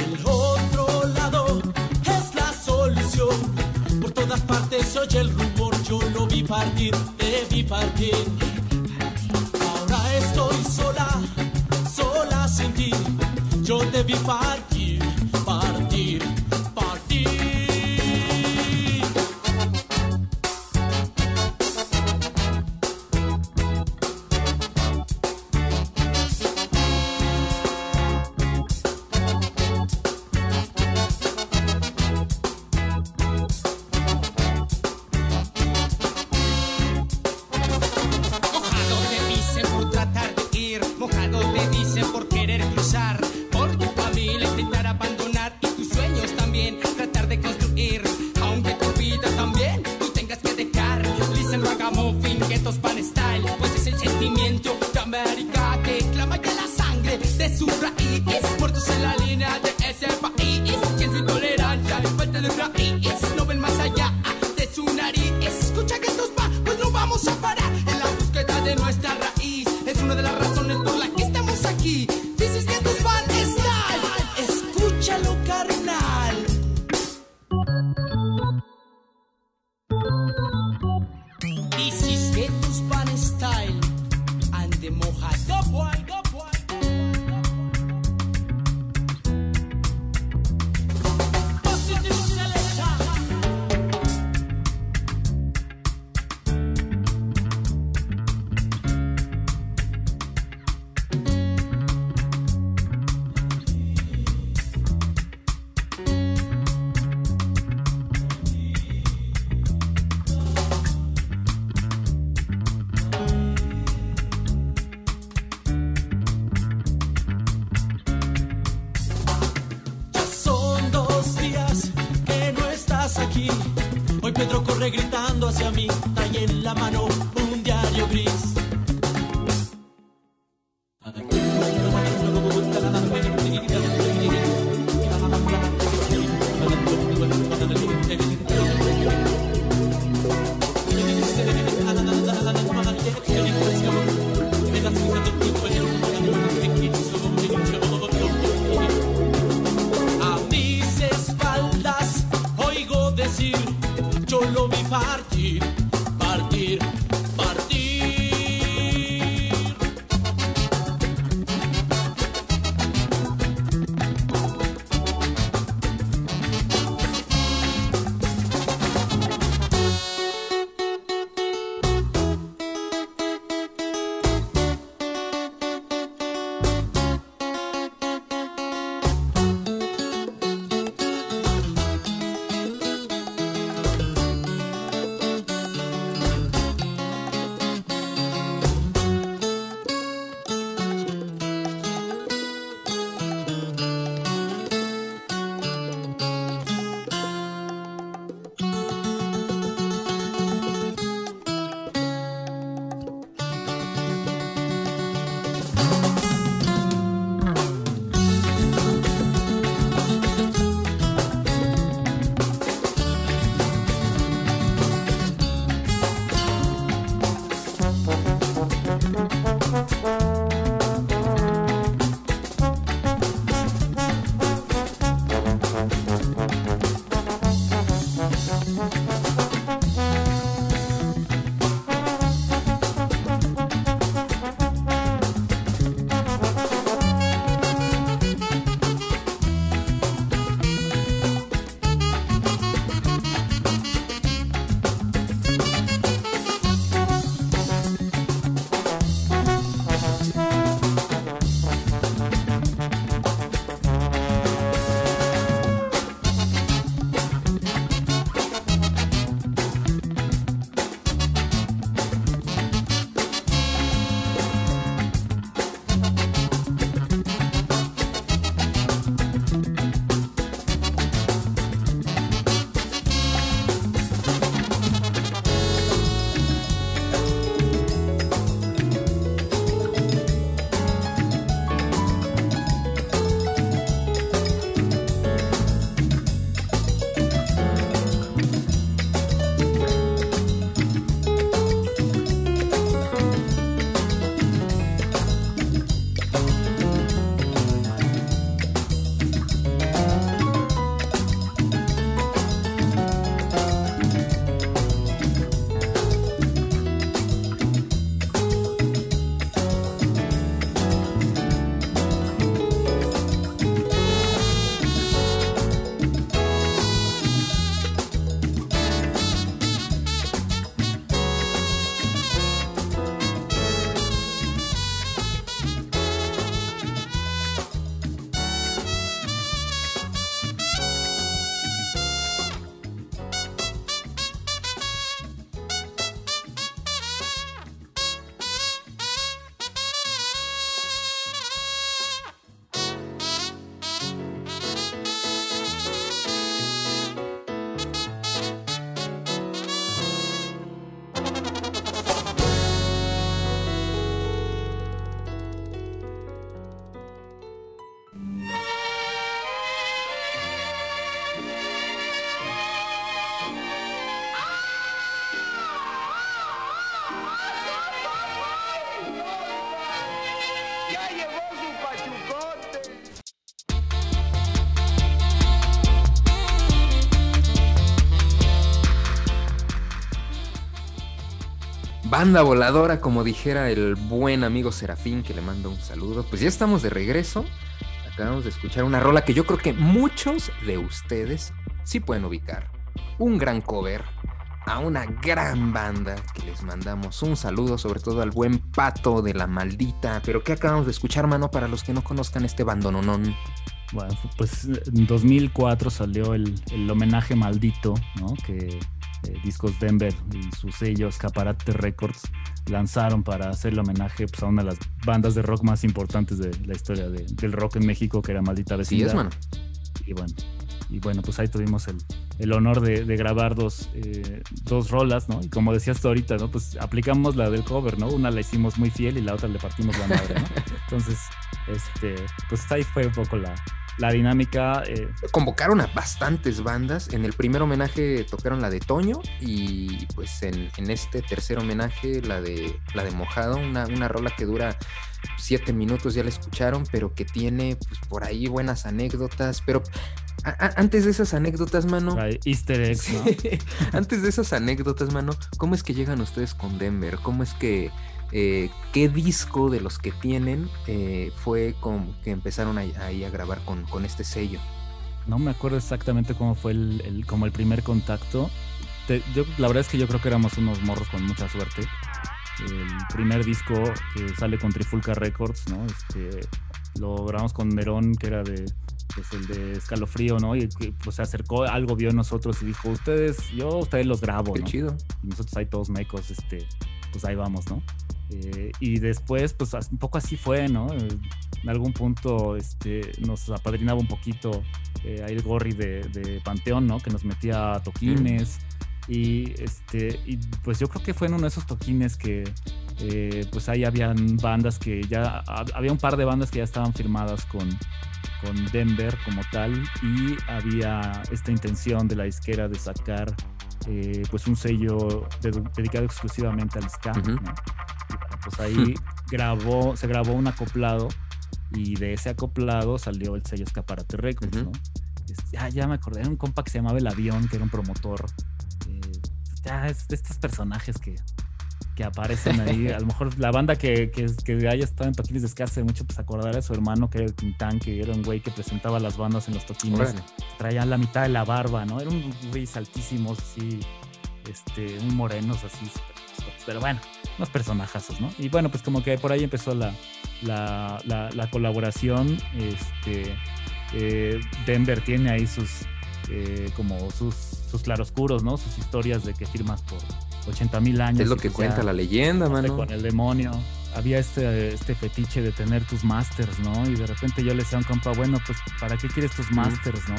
El otro lado es la solución. Por todas partes oye el rumor. Yo lo vi partir, te vi partir. Yo Banda voladora, como dijera el buen amigo Serafín, que le mando un saludo. Pues ya estamos de regreso. Acabamos de escuchar una rola que yo creo que muchos de ustedes sí pueden ubicar. Un gran cover a una gran banda que les mandamos un saludo, sobre todo al buen pato de la maldita. Pero ¿qué acabamos de escuchar, mano? Para los que no conozcan este bandononón. Bueno, pues en 2004 salió el, el homenaje maldito, ¿no? Que eh, Discos Denver y su sello Escaparate Records lanzaron para hacer el homenaje pues, a una de las bandas de rock más importantes de la historia de- del rock en México, que era Maldita Sí Vecindad. es, mano. Y bueno, y bueno, pues ahí tuvimos el, el honor de, de grabar dos, eh, dos rolas, ¿no? Y como decías tú ahorita, ¿no? Pues aplicamos la del cover, ¿no? Una la hicimos muy fiel y la otra le partimos la madre, ¿no? Entonces, este, pues ahí fue un poco la, la dinámica. eh, Convocaron a bastantes bandas. En el primer homenaje tocaron la de Toño y pues en, en este tercer homenaje la de la de Mojado, una, una rola que dura siete minutos, ya la escucharon, pero que tiene pues por ahí buenas anécdotas. Pero antes de esas anécdotas, mano. Easter eggs, Antes de esas anécdotas, mano, ¿cómo es que llegan ustedes con Denver? ¿Cómo es que, eh, qué disco de los que tienen eh, fue como que empezaron ahí, ahí a grabar con, con este sello? No me acuerdo exactamente cómo fue el, el- como el primer contacto. Te- yo, la verdad es que yo creo que éramos unos morros con mucha suerte. El primer disco que sale con Trifulca Records, ¿no? Este, lo grabamos con Nerón, que era de pues, el de Escalofrío, ¿no? Y pues, se acercó, algo vio en nosotros y dijo, ustedes, yo a ustedes los grabo, Qué ¿no? chido. y nosotros ahí todos mecos, este, pues ahí vamos, ¿no? Eh, y después, pues un poco así fue, ¿no? Eh, En algún punto este, nos apadrinaba un poquito eh, ahí el gorri de, de Panteón, ¿no? Que nos metía toquines. Y, este, y pues yo creo que fue en uno de esos toquines que eh, pues ahí habían bandas que ya, hab- había un par de bandas que ya estaban firmadas con, con Denver como tal y había esta intención de la disquera de sacar eh, pues un sello de- dedicado exclusivamente al ska. Pues ahí grabó, se grabó un acoplado y de ese acoplado salió el sello Escaparate Records, ya, ya me acordé, era un compa que se llamaba El Avión, que era un promotor. eh, ya es de estos personajes que, que aparecen ahí. A lo mejor la banda que, que, que haya estado en toquines de ska hace mucho, pues acordará de su hermano, que era el Tintán, que era un güey que presentaba las bandas en los toquines Órale. traía la mitad de la barba, ¿no? Era un güey altísimos, así, este, muy morenos, así, pero bueno, unos personajazos, ¿no? Y bueno, pues como que por ahí empezó la, la, la- la colaboración, este, eh, Denver tiene ahí sus, eh, como sus, sus claroscuros, ¿no? Sus historias de que firmas por 80 mil años. Es lo que pues cuenta la leyenda, mano. con el demonio. Había este, este fetiche de tener tus masters, ¿no? Y de repente yo le decía a un compa, bueno, pues, ¿para qué quieres tus masters, no?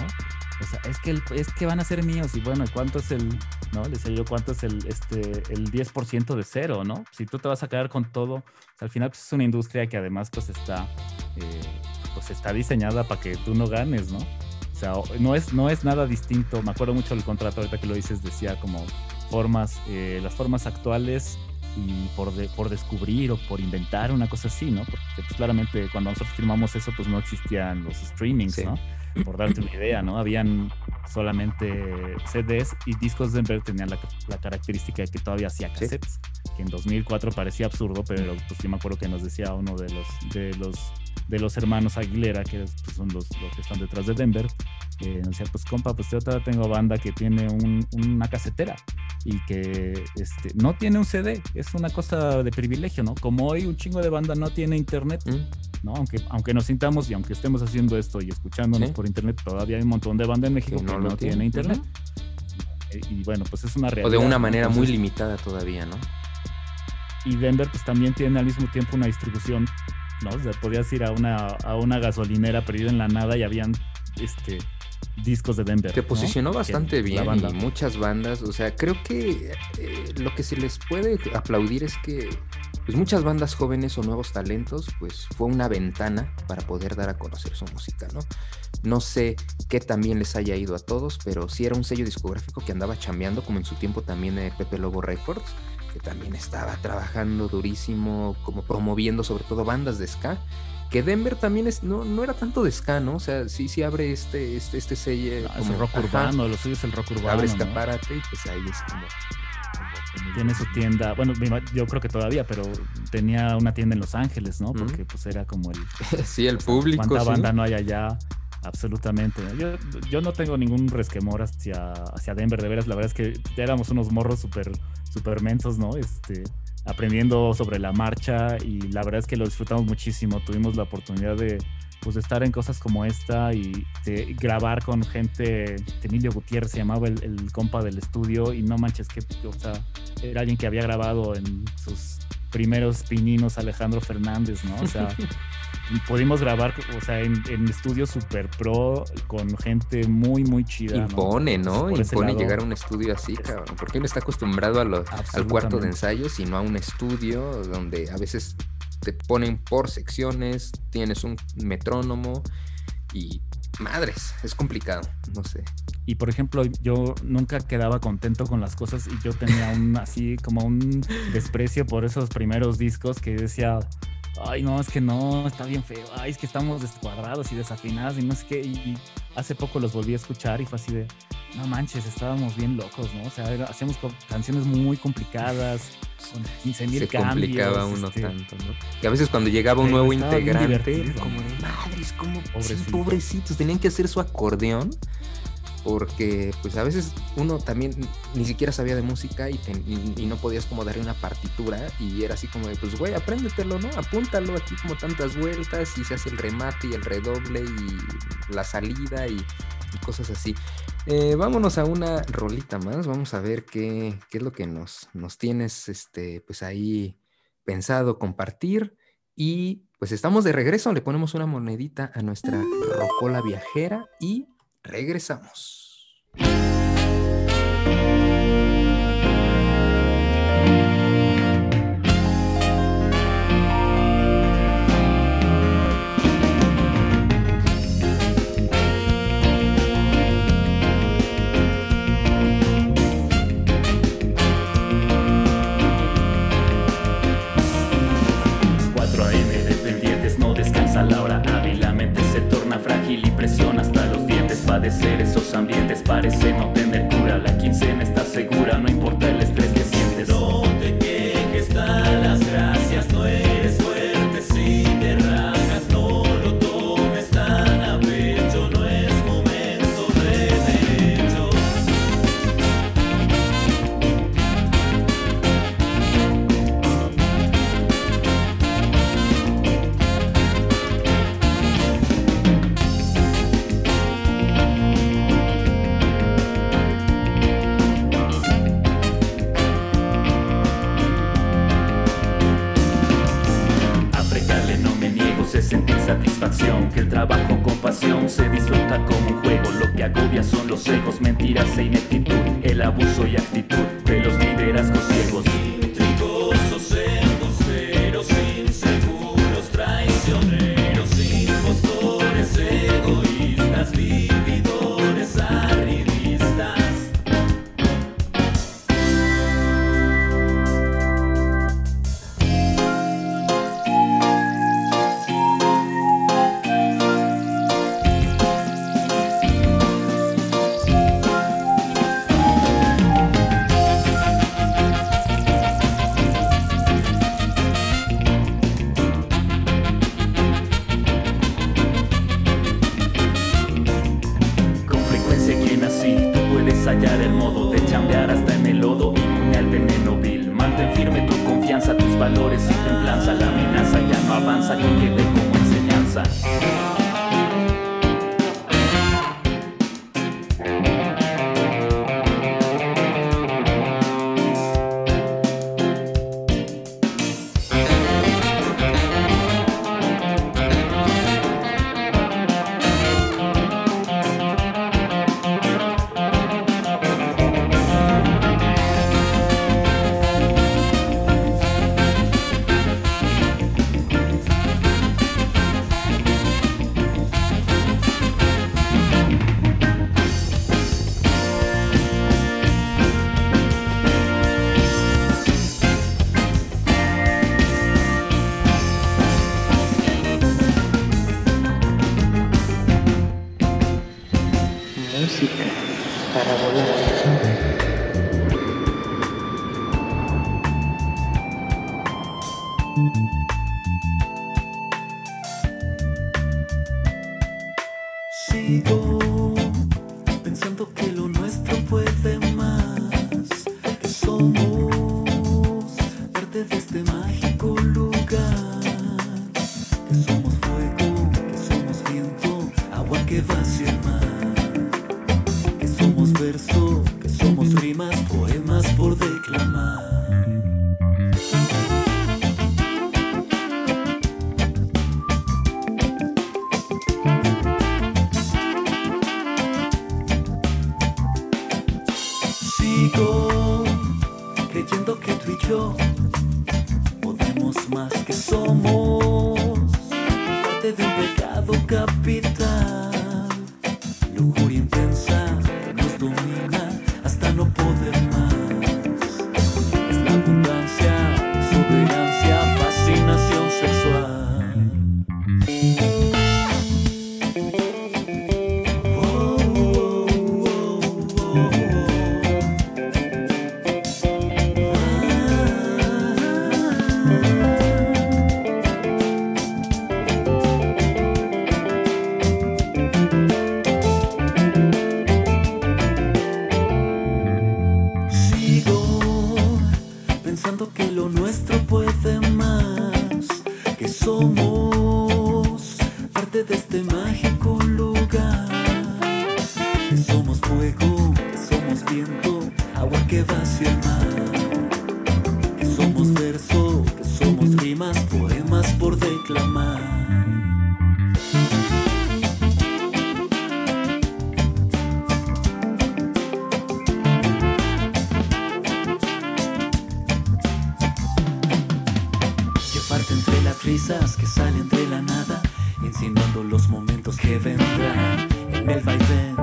O sea, es que, el- es que van a ser míos. Y bueno, ¿cuánto es el, no? Le decía yo, ¿cuánto es el, este, el 10% de cero, no? Si tú te vas a quedar con todo, o sea, al final pues, es una industria que además pues está, eh, pues está diseñada para que tú no ganes, ¿no? O sea, no es, no es nada distinto. Me acuerdo mucho del contrato, ahorita que lo dices, decía como formas, eh, las formas actuales y por, de- por descubrir o por inventar una cosa así, ¿no? Porque pues, claramente cuando nosotros firmamos eso, pues no existían los streamings, Sí. ¿no? Por darte una idea, ¿no? Habían solamente CDs y discos Denver tenían la, la característica de que todavía hacía Sí. cassettes, que en 2004 parecía absurdo, pero pues yo me acuerdo que nos decía uno de los, de los, de los hermanos Aguilera, que pues, son los, los que están detrás de Denver, eh, nos decía, pues compa, pues yo todavía tengo banda que tiene un- una casetera y que este, no tiene un CD, es una cosa de privilegio, ¿no? Como hoy un chingo de banda no tiene internet, Mm. ¿no? Aunque, aunque nos sintamos y aunque estemos haciendo esto y escuchándonos Sí. por internet, todavía hay un montón de banda en México que, no, tiene, internet. Y bueno, pues es una O realidad. de una manera muy limitada todavía, ¿no? Y Denver pues también tiene al mismo tiempo una distribución, ¿no? O sea, podías ir a una, a una gasolinera perdida en la nada y habían este, discos de Denver. Se ¿no? posicionó bastante bien banda. y muchas bandas, o sea, creo que eh, lo que se les puede aplaudir es que pues muchas bandas jóvenes o nuevos talentos, pues fue una ventana para poder dar a conocer su música, ¿no? No sé qué también les haya ido a todos, pero sí era un sello discográfico que andaba chambeando, como en su tiempo también eh, Pepe Lobo Records, que también estaba trabajando durísimo, como promoviendo sobre todo bandas de ska. Que Denver también es, no, no era tanto de ska, ¿no? O sea, sí, sí abre este, este, este sello. Es como- el rock ajá, urbano, lo suyo es el rock urbano. abre ¿no? escaparate y pues ahí es como tiene su tienda, bueno, yo creo que todavía, pero tenía una tienda en Los Ángeles, ¿no? Porque pues era como el... Sí, el o sea, público, ¿Cuánta sí. banda no hay allá? Absolutamente. Yo, yo no tengo ningún resquemor hacia, hacia Denver, de veras. La verdad es que ya éramos unos morros súper super mensos, ¿no? Este, aprendiendo sobre la marcha y la verdad es que lo disfrutamos muchísimo. Tuvimos la oportunidad de, pues, estar en cosas como esta y de grabar con gente. Emilio Gutiérrez se llamaba el, el compa del estudio y no manches que, o sea, era alguien que había grabado en sus primeros pininos Alejandro Fernández, ¿no? O sea, pudimos grabar, o sea, en, en estudios super pro con gente muy, muy chida. ¿no? Impone, ¿no? Ese Impone llegar a un estudio así, cabrón. Porque uno está acostumbrado a al cuarto de Absolutamente. ensayo, sino a un estudio donde a veces te ponen por secciones, tienes un metrónomo y madres, es complicado, no sé. Y por ejemplo, yo nunca quedaba contento con las cosas y yo tenía un así como un desprecio por esos primeros discos que decía, ay no, es que no, está bien feo, ay es que estamos descuadrados y desafinados y no sé qué. Y hace poco los volví a escuchar y fue así de, no manches, estábamos bien locos, ¿no? O sea, hacíamos canciones muy complicadas, con 15 mil Se cambios. complicaba uno este, tanto, ¿no? Que a veces cuando llegaba un nuevo integrante, era como de madres, como sí, Pobrecito. pobrecitos, tenían que hacer su acordeón. Porque, pues a veces uno también ni siquiera sabía de música y, no podías como darle una partitura. Y era así como de, pues güey, apréndetelo, ¿no? Apúntalo aquí como tantas vueltas y se hace el remate y el redoble y la salida y, y cosas así. Eh, vámonos a una rolita más. Vamos a ver qué, qué es lo que nos, nos tienes este, pues ahí pensado compartir. Y pues estamos de regreso. Le ponemos una monedita a nuestra rocola viajera y regresamos. Padecer esos ambientes parece no tener cura. La quincena está segura, no importa el egos, mentiras e ineptitud Las risas que salen de la nada, insinuando los momentos que vendrán. En el vaivén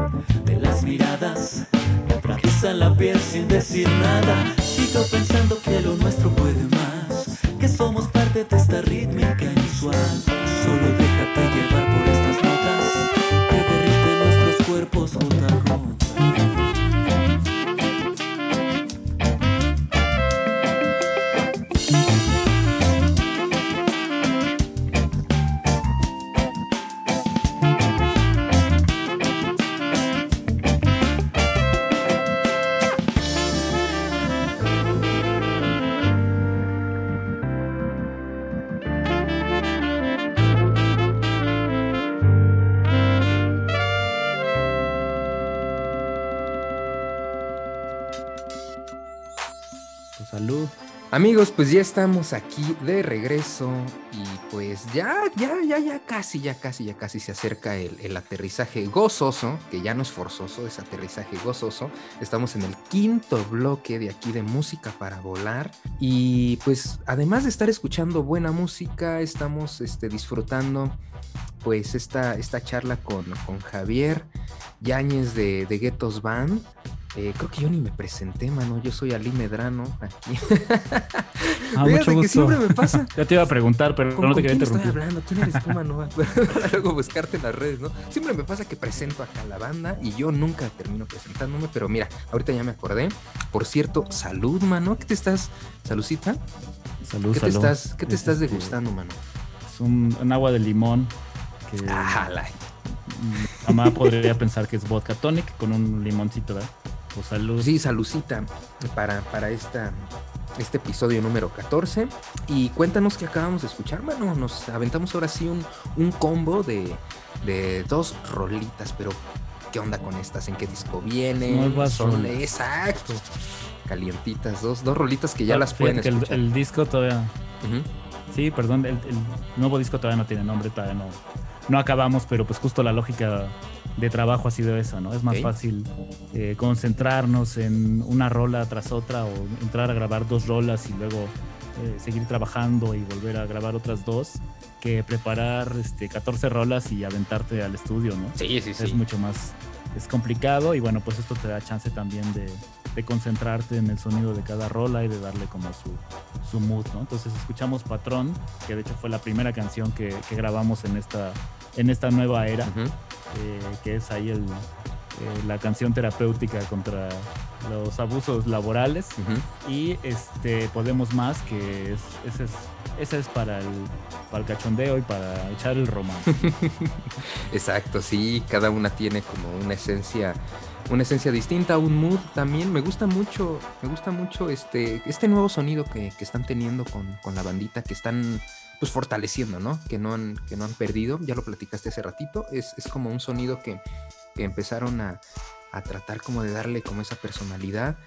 de las miradas que atraviesan la piel sin decir nada. Sigo pensando que lo nuestro puede más, que somos parte de esta rítmica inusual. Amigos, pues ya estamos aquí de regreso y pues ya, ya, ya, ya casi, ya casi, ya casi se acerca el, el aterrizaje gozoso, que ya no es forzoso, es aterrizaje gozoso. Estamos en el quinto bloque de aquí de música para volar y pues además de estar escuchando buena música, estamos este, disfrutando pues esta, esta charla con, con Javier Yáñez de, de Guetos Band. Eh, creo que yo ni me presenté, mano. Yo soy Ali Medrano aquí. Ah, mucho que gusto. siempre me pasa. Ya te iba a preguntar, pero ¿Con, no te quería quién estoy interrumpir. hablando? ¿Quién eres tú, mano? Para luego buscarte en las redes, ¿no? Siempre me pasa que presento acá a la banda y yo nunca termino presentándome, pero mira, ahorita ya me acordé. Por cierto, salud, mano. ¿Qué te estás? ¿Salucita? Salud, ¿Qué te salud. estás, qué te Es, estás este, degustando, mano? Es un, un agua de limón que la- mi mamá podría pensar que es vodka tonic con un limoncito, ¿verdad? Pues salud. Sí, salucita para, para esta, este episodio número 14. Y cuéntanos qué acabamos de escuchar, mano. Nos aventamos ahora sí un, un combo de, de dos rolitas, pero ¿qué onda con estas? ¿En qué disco vienen? Nuevas Son exacto. Calientitas, dos, dos rolitas que ya Ah, las pueden el, escuchar. el disco todavía. Sí, perdón, el, el nuevo disco todavía no tiene nombre, todavía no, no acabamos, pero pues justo la lógica de trabajo ha sido esa, ¿no? Es más fácil eh, concentrarnos en una rola tras otra o entrar a grabar dos rolas y luego eh, seguir trabajando y volver a grabar otras dos que preparar este, 14 rolas y aventarte al estudio, ¿no? Sí, sí, es sí. mucho más es complicado y bueno pues esto te da chance también de, de concentrarte en el sonido de cada rola y de darle como su, su mood ¿no? entonces escuchamos Patrón que de hecho fue la primera canción que, que grabamos en esta en esta nueva era eh, que es ahí el, eh, la canción terapéutica contra los abusos laborales y este Podemos Más que es, ese es ese es para el, para el cachondeo y para echar el romance. Exacto, sí, cada una tiene como una esencia, una esencia distinta, un mood también. Me gusta mucho, me gusta mucho este, este nuevo sonido que, que están teniendo con, con la bandita, que están pues fortaleciendo, ¿no? Que no han, que no han perdido. Ya lo platicaste hace ratito. Es, es como un sonido que, que empezaron a, a tratar como de darle como esa personalidad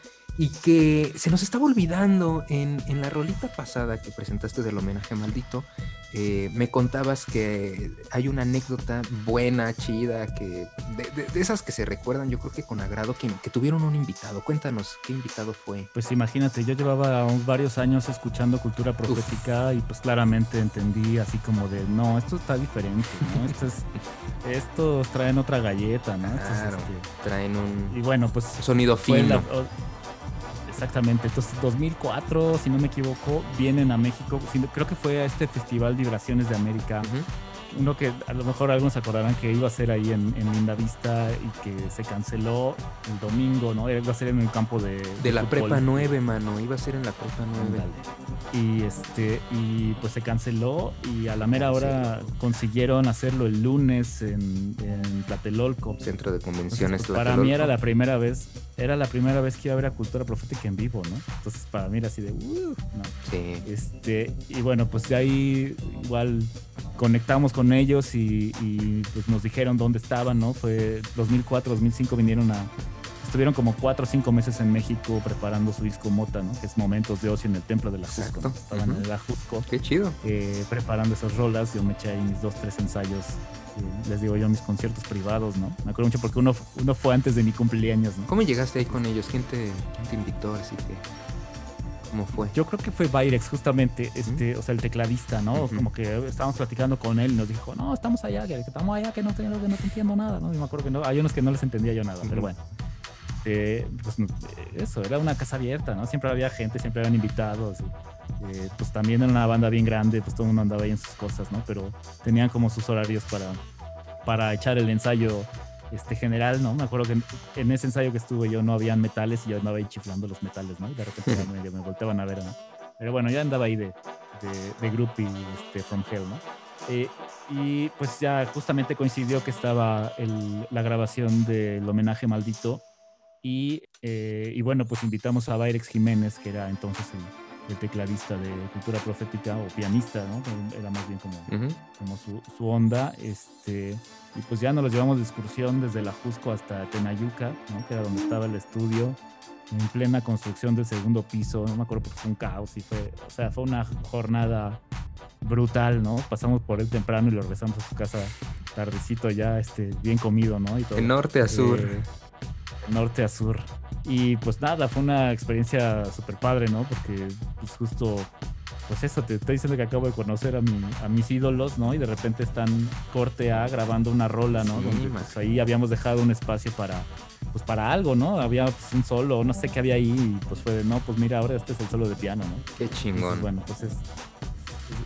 y que se nos estaba olvidando en, en la rolita pasada que presentaste del homenaje maldito. eh, me contabas que hay una anécdota buena, chida, que de, de- de esas que se recuerdan, yo creo que con agrado, que, que tuvieron un invitado. Cuéntanos, ¿qué invitado fue? Pues imagínate, yo llevaba varios años escuchando cultura profética y pues claramente entendí así como de, no, esto está diferente, ¿no? Esto es, estos traen otra galleta, ¿no? Entonces, Claro, este, traen un y bueno, pues sonido fino. la- o- exactamente, entonces 2004, si no me equivoco, vienen a México, creo que fue a este Festival Vibraciones de América. Uno que a lo mejor algunos se acordarán que iba a ser ahí en, en Linda Vista y que se canceló el domingo, ¿no? Iba a ser en el campo de... De la fútbol. prepa 9, mano. Iba a ser en la prepa 9. Ándale. Y este, y pues se canceló y a la mera hora consiguieron hacerlo el lunes en, en Tlatelolco. Centro de Entonces, convenciones. pues, para mí era la primera vez, era la primera vez que iba a ver a Cultura Profética en vivo, ¿no? Entonces para mí era así de, "Uh", no. Sí. Este, y bueno, pues de ahí igual conectamos con ellos y, y, pues nos dijeron dónde estaban, ¿no? Fue 2004, 2005 vinieron a... Estuvieron como cuatro o cinco meses en México preparando su disco Mota, ¿no? Que es Momentos de Ocio en el Templo de la Jusco. Exacto. ¿no? Estaban Ujú. en el Ajusco Qué chido. eh, preparando esas rolas. Yo me eché ahí mis dos, tres ensayos. eh, les digo yo, mis conciertos privados, ¿no? Me acuerdo mucho porque uno, uno fue antes de mi cumpleaños, ¿no? ¿Cómo llegaste ahí con ellos? ¿Quién te, quién te invitó? Así que, ¿cómo fue? Yo creo que fue Byrex, justamente, este, o sea, el tecladista, ¿no? Como que estábamos platicando con él y nos dijo, no, estamos allá, que estamos allá, que no, que no te entiendo nada, ¿no? Y me acuerdo que no, hay unos que no les entendía yo nada, pero bueno. Eh, pues eso, era una casa abierta, ¿no? Siempre había gente, siempre habían invitados. y, eh, pues también era una banda bien grande, pues todo el mundo andaba ahí en sus cosas, ¿no? Pero tenían como sus horarios para, para echar el ensayo este general, ¿no? Me acuerdo que en, en ese ensayo que estuve yo no habían metales y yo andaba ahí chiflando los metales, ¿no? Y de repente medio me volteaban a ver, ¿no? Pero bueno, ya andaba ahí de, de, de groupie, este, from hell, ¿no? Eh, y pues ya justamente coincidió que estaba el- la grabación del homenaje maldito y, eh, y bueno, pues invitamos a Byrex Jiménez, que era entonces el, el tecladista de Cultura Profética o pianista, ¿no? Era más bien como, como su, su onda, este, y pues ya nos los llevamos de excursión desde la Jusco hasta Tenayuca, ¿no? que era donde estaba el estudio, en plena construcción del segundo piso, no me acuerdo porque fue un caos y fue, o sea, fue una jornada brutal, ¿no? Pasamos por él temprano y lo regresamos a su casa tardecito ya, este, bien comido, ¿no? Y todo. De norte a sur. Eh, norte a sur. Y pues nada, fue una experiencia súper padre, ¿no? Porque pues justo, pues eso, te estoy diciendo que acabo de conocer a, mi- a mis ídolos, ¿no? Y de repente están corte A grabando una rola, ¿no? Sí, Donde pues ahí habíamos dejado un espacio para, pues para algo, ¿no? Había pues, un solo, no sé qué había ahí, y pues fue de, no, pues mira, ahora este es el solo de piano, ¿no? Qué Entonces, chingón. bueno, pues es,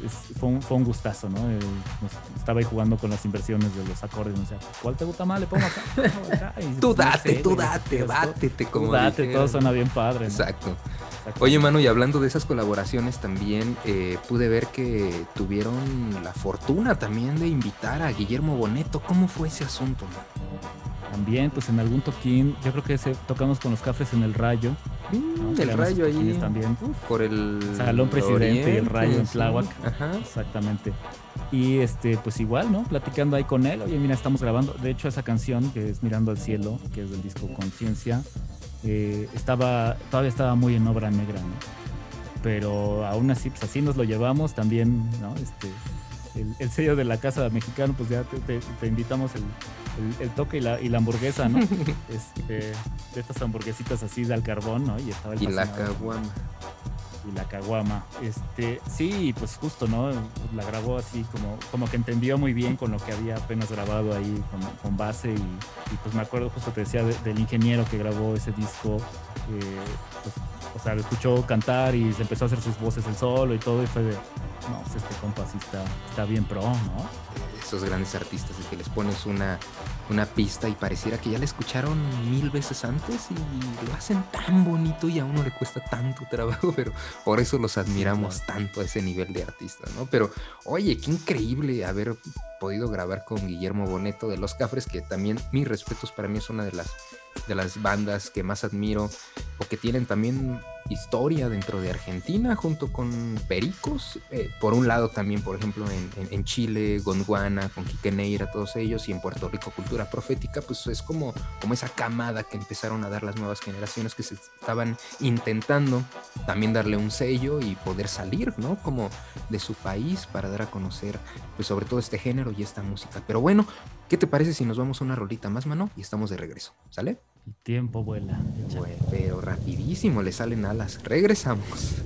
es- fue, un, fue un gustazo, ¿no? Eh, nos- estaba ahí jugando con las inversiones de los acordes, o sea, ¿cuál te gusta más? Le pongo acá. le pongo acá", y, Tú no date, sé, tú date, todo- bátete, como Tú date, dijeron. todo suena bien padre. ¿no? Exacto. Oye, mano, y hablando de esas colaboraciones también, eh, pude ver que tuvieron la fortuna también de invitar a Guillermo Boneto. ¿Cómo fue ese asunto, man? También, pues en algún toquín, yo creo que ese, tocamos con los cafres en el Rayo. ¿no? Mm, el rayo ahí. También. Por el Salón Presidente y el Rayo en sí. Tláhuac. Ajá. Exactamente. Y este, pues igual, ¿no? Platicando ahí con él. Oye, mira, estamos grabando. De hecho, esa canción que es Mirando al Cielo, que es del disco Conciencia, eh, estaba, todavía estaba muy en obra negra, ¿no? Pero aún así, pues así nos lo llevamos también, ¿no? Este, el, el sello de la casa mexicana, pues ya te, te- te invitamos el, el- el toque y la, y la hamburguesa, ¿no? Este, de estas hamburguesitas así de al carbón, ¿no? Y estaba el Y la caguama. y la caguama. Este, sí, pues justo, ¿no? La grabó así como, como que entendió muy bien con lo que había apenas grabado ahí con, con base y, y, pues me acuerdo justo te decía de- del ingeniero que grabó ese disco, eh, pues, o sea, lo escuchó cantar y se empezó a hacer sus voces el solo y todo y fue de, no, pues este compa sí está, está bien pro, ¿no? Esos grandes artistas de que les pones una, una pista y pareciera que ya la escucharon mil veces antes y lo hacen tan bonito y a uno le cuesta tanto trabajo, pero por eso los admiramos tanto a ese nivel de artistas, ¿no? Pero oye, qué increíble haber podido grabar con Guillermo Boneto de Los Cafres, que también, mis respetos, para mí es una de las, de las bandas que más admiro o que tienen también historia dentro de Argentina junto con Pericos. Eh, por un lado también, por ejemplo, en Chile, Gondwana, con Quique Neira, todos ellos, y en Puerto Rico, Cultura Profética, pues es como, como esa camada que empezaron a dar las nuevas generaciones que se estaban intentando también darle un sello y poder salir, ¿no? Como de su país para dar a conocer, pues sobre todo este género y esta música. Pero bueno, ¿qué te parece si nos vamos a una rolita más, mano? Y estamos de regreso, ¿sale? El tiempo vuela. Bueno, pero rapidísimo le salen alas. Regresamos.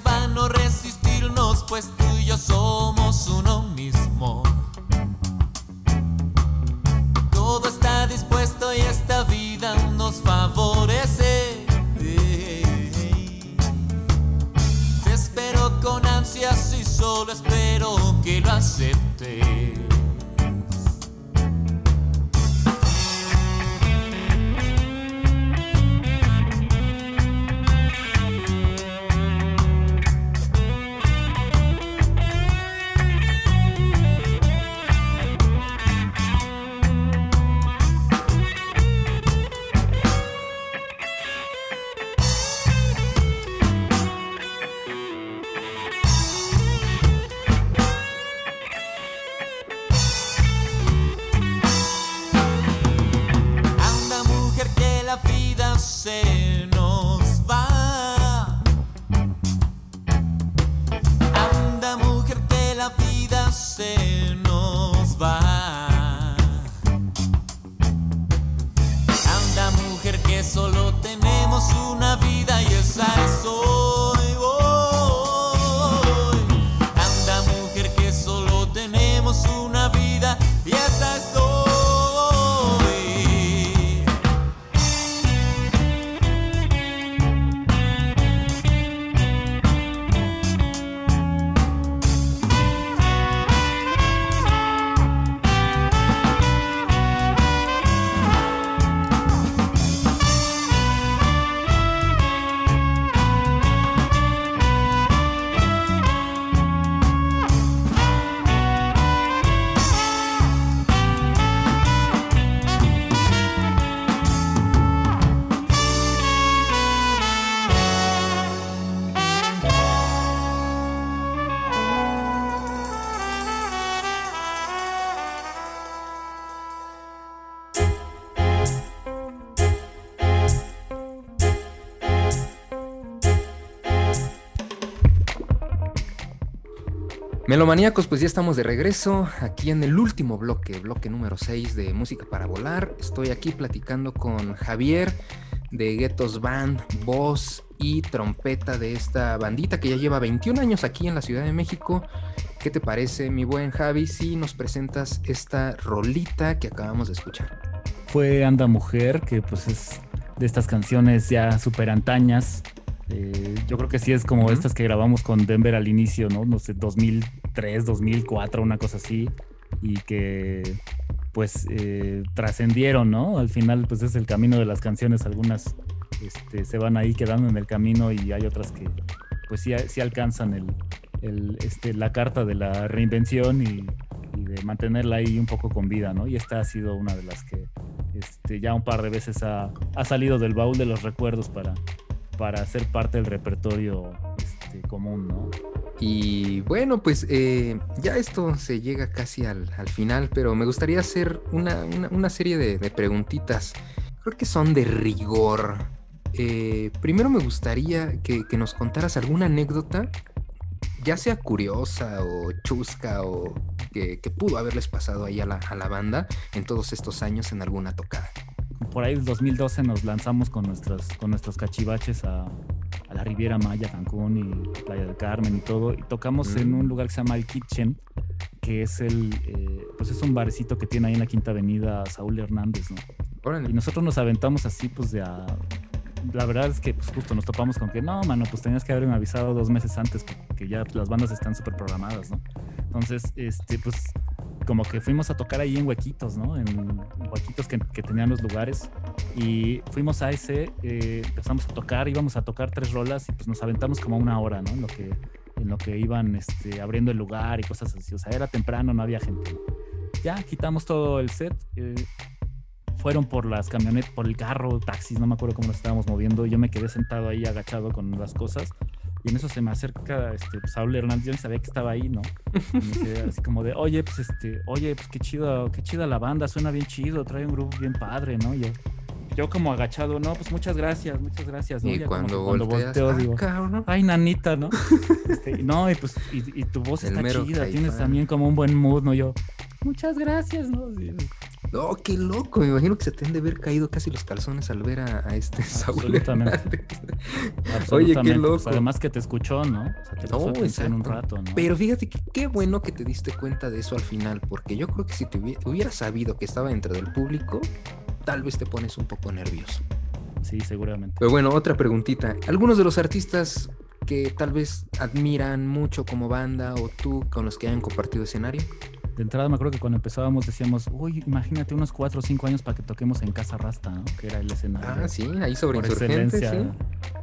En vano resistirnos, pues tú y yo somos uno mismo. Todo está dispuesto y esta vida nos favorece. Te espero con ansias y solo espero que lo aceptes. Melomaníacos, pues ya estamos de regreso aquí en el último bloque, bloque número 6 de Música para Volar. Estoy aquí platicando con Javier de Ghettos Band, voz y trompeta de esta bandita que ya lleva 21 años aquí en la Ciudad de México. ¿Qué te parece, mi buen Javi, si nos presentas esta rolita que acabamos de escuchar? Fue Anda Mujer, que pues es de estas canciones ya súper antañas. Eh, yo creo que sí es como Ujú. estas que grabamos con Denver al inicio, ¿no? No sé, 2003, 2004, una cosa así. Y que pues eh, trascendieron, ¿no? Al final pues es el camino de las canciones. Algunas este, se van ahí quedando en el camino y hay otras que pues sí, sí alcanzan el, el, este, la carta de la reinvención y, y de mantenerla ahí un poco con vida, ¿no? Y esta ha sido una de las que este, ya un par de veces ha, ha salido del baúl de los recuerdos para, para ser parte del repertorio este, común, ¿no? Y bueno, pues eh, ya esto se llega casi al, al final, pero me gustaría hacer una, una- serie de, de preguntitas. Creo que son de rigor. Eh, primero me gustaría que, que nos contaras alguna anécdota, ya sea curiosa o chusca o que, que pudo haberles pasado ahí a la, a la banda en todos estos años en alguna tocada. Por ahí en 2012 nos lanzamos con, nuestras, con nuestros cachivaches a, a la Riviera Maya, Cancún y Playa del Carmen y todo. Y tocamos en Mm. un lugar que se llama El Kitchen, que es el, eh, pues es un barecito que tiene ahí en la Quinta Avenida Saúl Hernández, ¿no? Órale. Y nosotros nos aventamos así, pues de a... La verdad es que pues justo nos topamos con que no, mano, pues tenías que haberme avisado dos meses antes porque ya las bandas están súper programadas, ¿no? Entonces, este, pues como que fuimos a tocar ahí en huequitos, ¿no? En huequitos que, que tenían los lugares. Y fuimos a ese, eh, empezamos a tocar, íbamos a tocar tres rolas y pues nos aventamos como una hora, ¿no? En lo que, en lo que iban este, abriendo el lugar y cosas así. O sea, era temprano, no había gente. Ya quitamos todo el set. eh, fueron por las camionetas, por el carro, taxis, no me acuerdo cómo nos estábamos moviendo. Yo me quedé sentado ahí agachado con las cosas. Y en eso se me acerca este, pues, Saúl Hernández, yo ni sabía que estaba ahí, ¿no? Y me dice así como de, oye, pues este, oye, pues qué chido, qué chida la banda, suena bien chido, trae un grupo bien padre, ¿no? Y yo, yo como agachado, no, pues muchas gracias, muchas gracias, ¿no? y Ya como cuando, volteo, "Ah, digo, cabrón". ay, nanita, ¿no? Este, no, y pues, y, y tu voz El está chida, tienes también como un buen mood, ¿no? Yo, muchas gracias, ¿no? Sí, No, qué loco. Me imagino que se te han de haber caído casi los calzones al ver a, a este Saúl Absolutamente. Oye, absolutamente, qué pues, loco. además que te escuchó, ¿no? O sea, te No, atención un exacto. rato, ¿no? Pero fíjate que qué bueno que te diste cuenta de eso al final, porque yo creo que si te hubi- hubieras sabido que estaba dentro del público, tal vez te pones un poco nervioso. Sí, seguramente. Pero bueno, otra preguntita. Algunos de los artistas que tal vez admiran mucho como banda o tú con los que hayan compartido escenario. De entrada me acuerdo que cuando empezábamos decíamos, uy, imagínate unos 4 o 5 años para que toquemos en Casa Rasta, ¿no? Que era el escenario. Ah, sí, ahí sobre por excelencia. sí.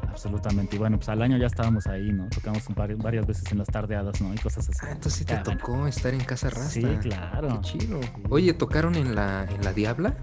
Absolutamente. Y bueno, pues al año ya estábamos ahí, ¿no? Tocamos un par- varias veces en las tardeadas, ¿no? Y cosas así. Ah, entonces sí te bueno. tocó estar en Casa Rasta. Sí, claro. Qué chido. Oye, ¿tocaron en la, en la Diabla?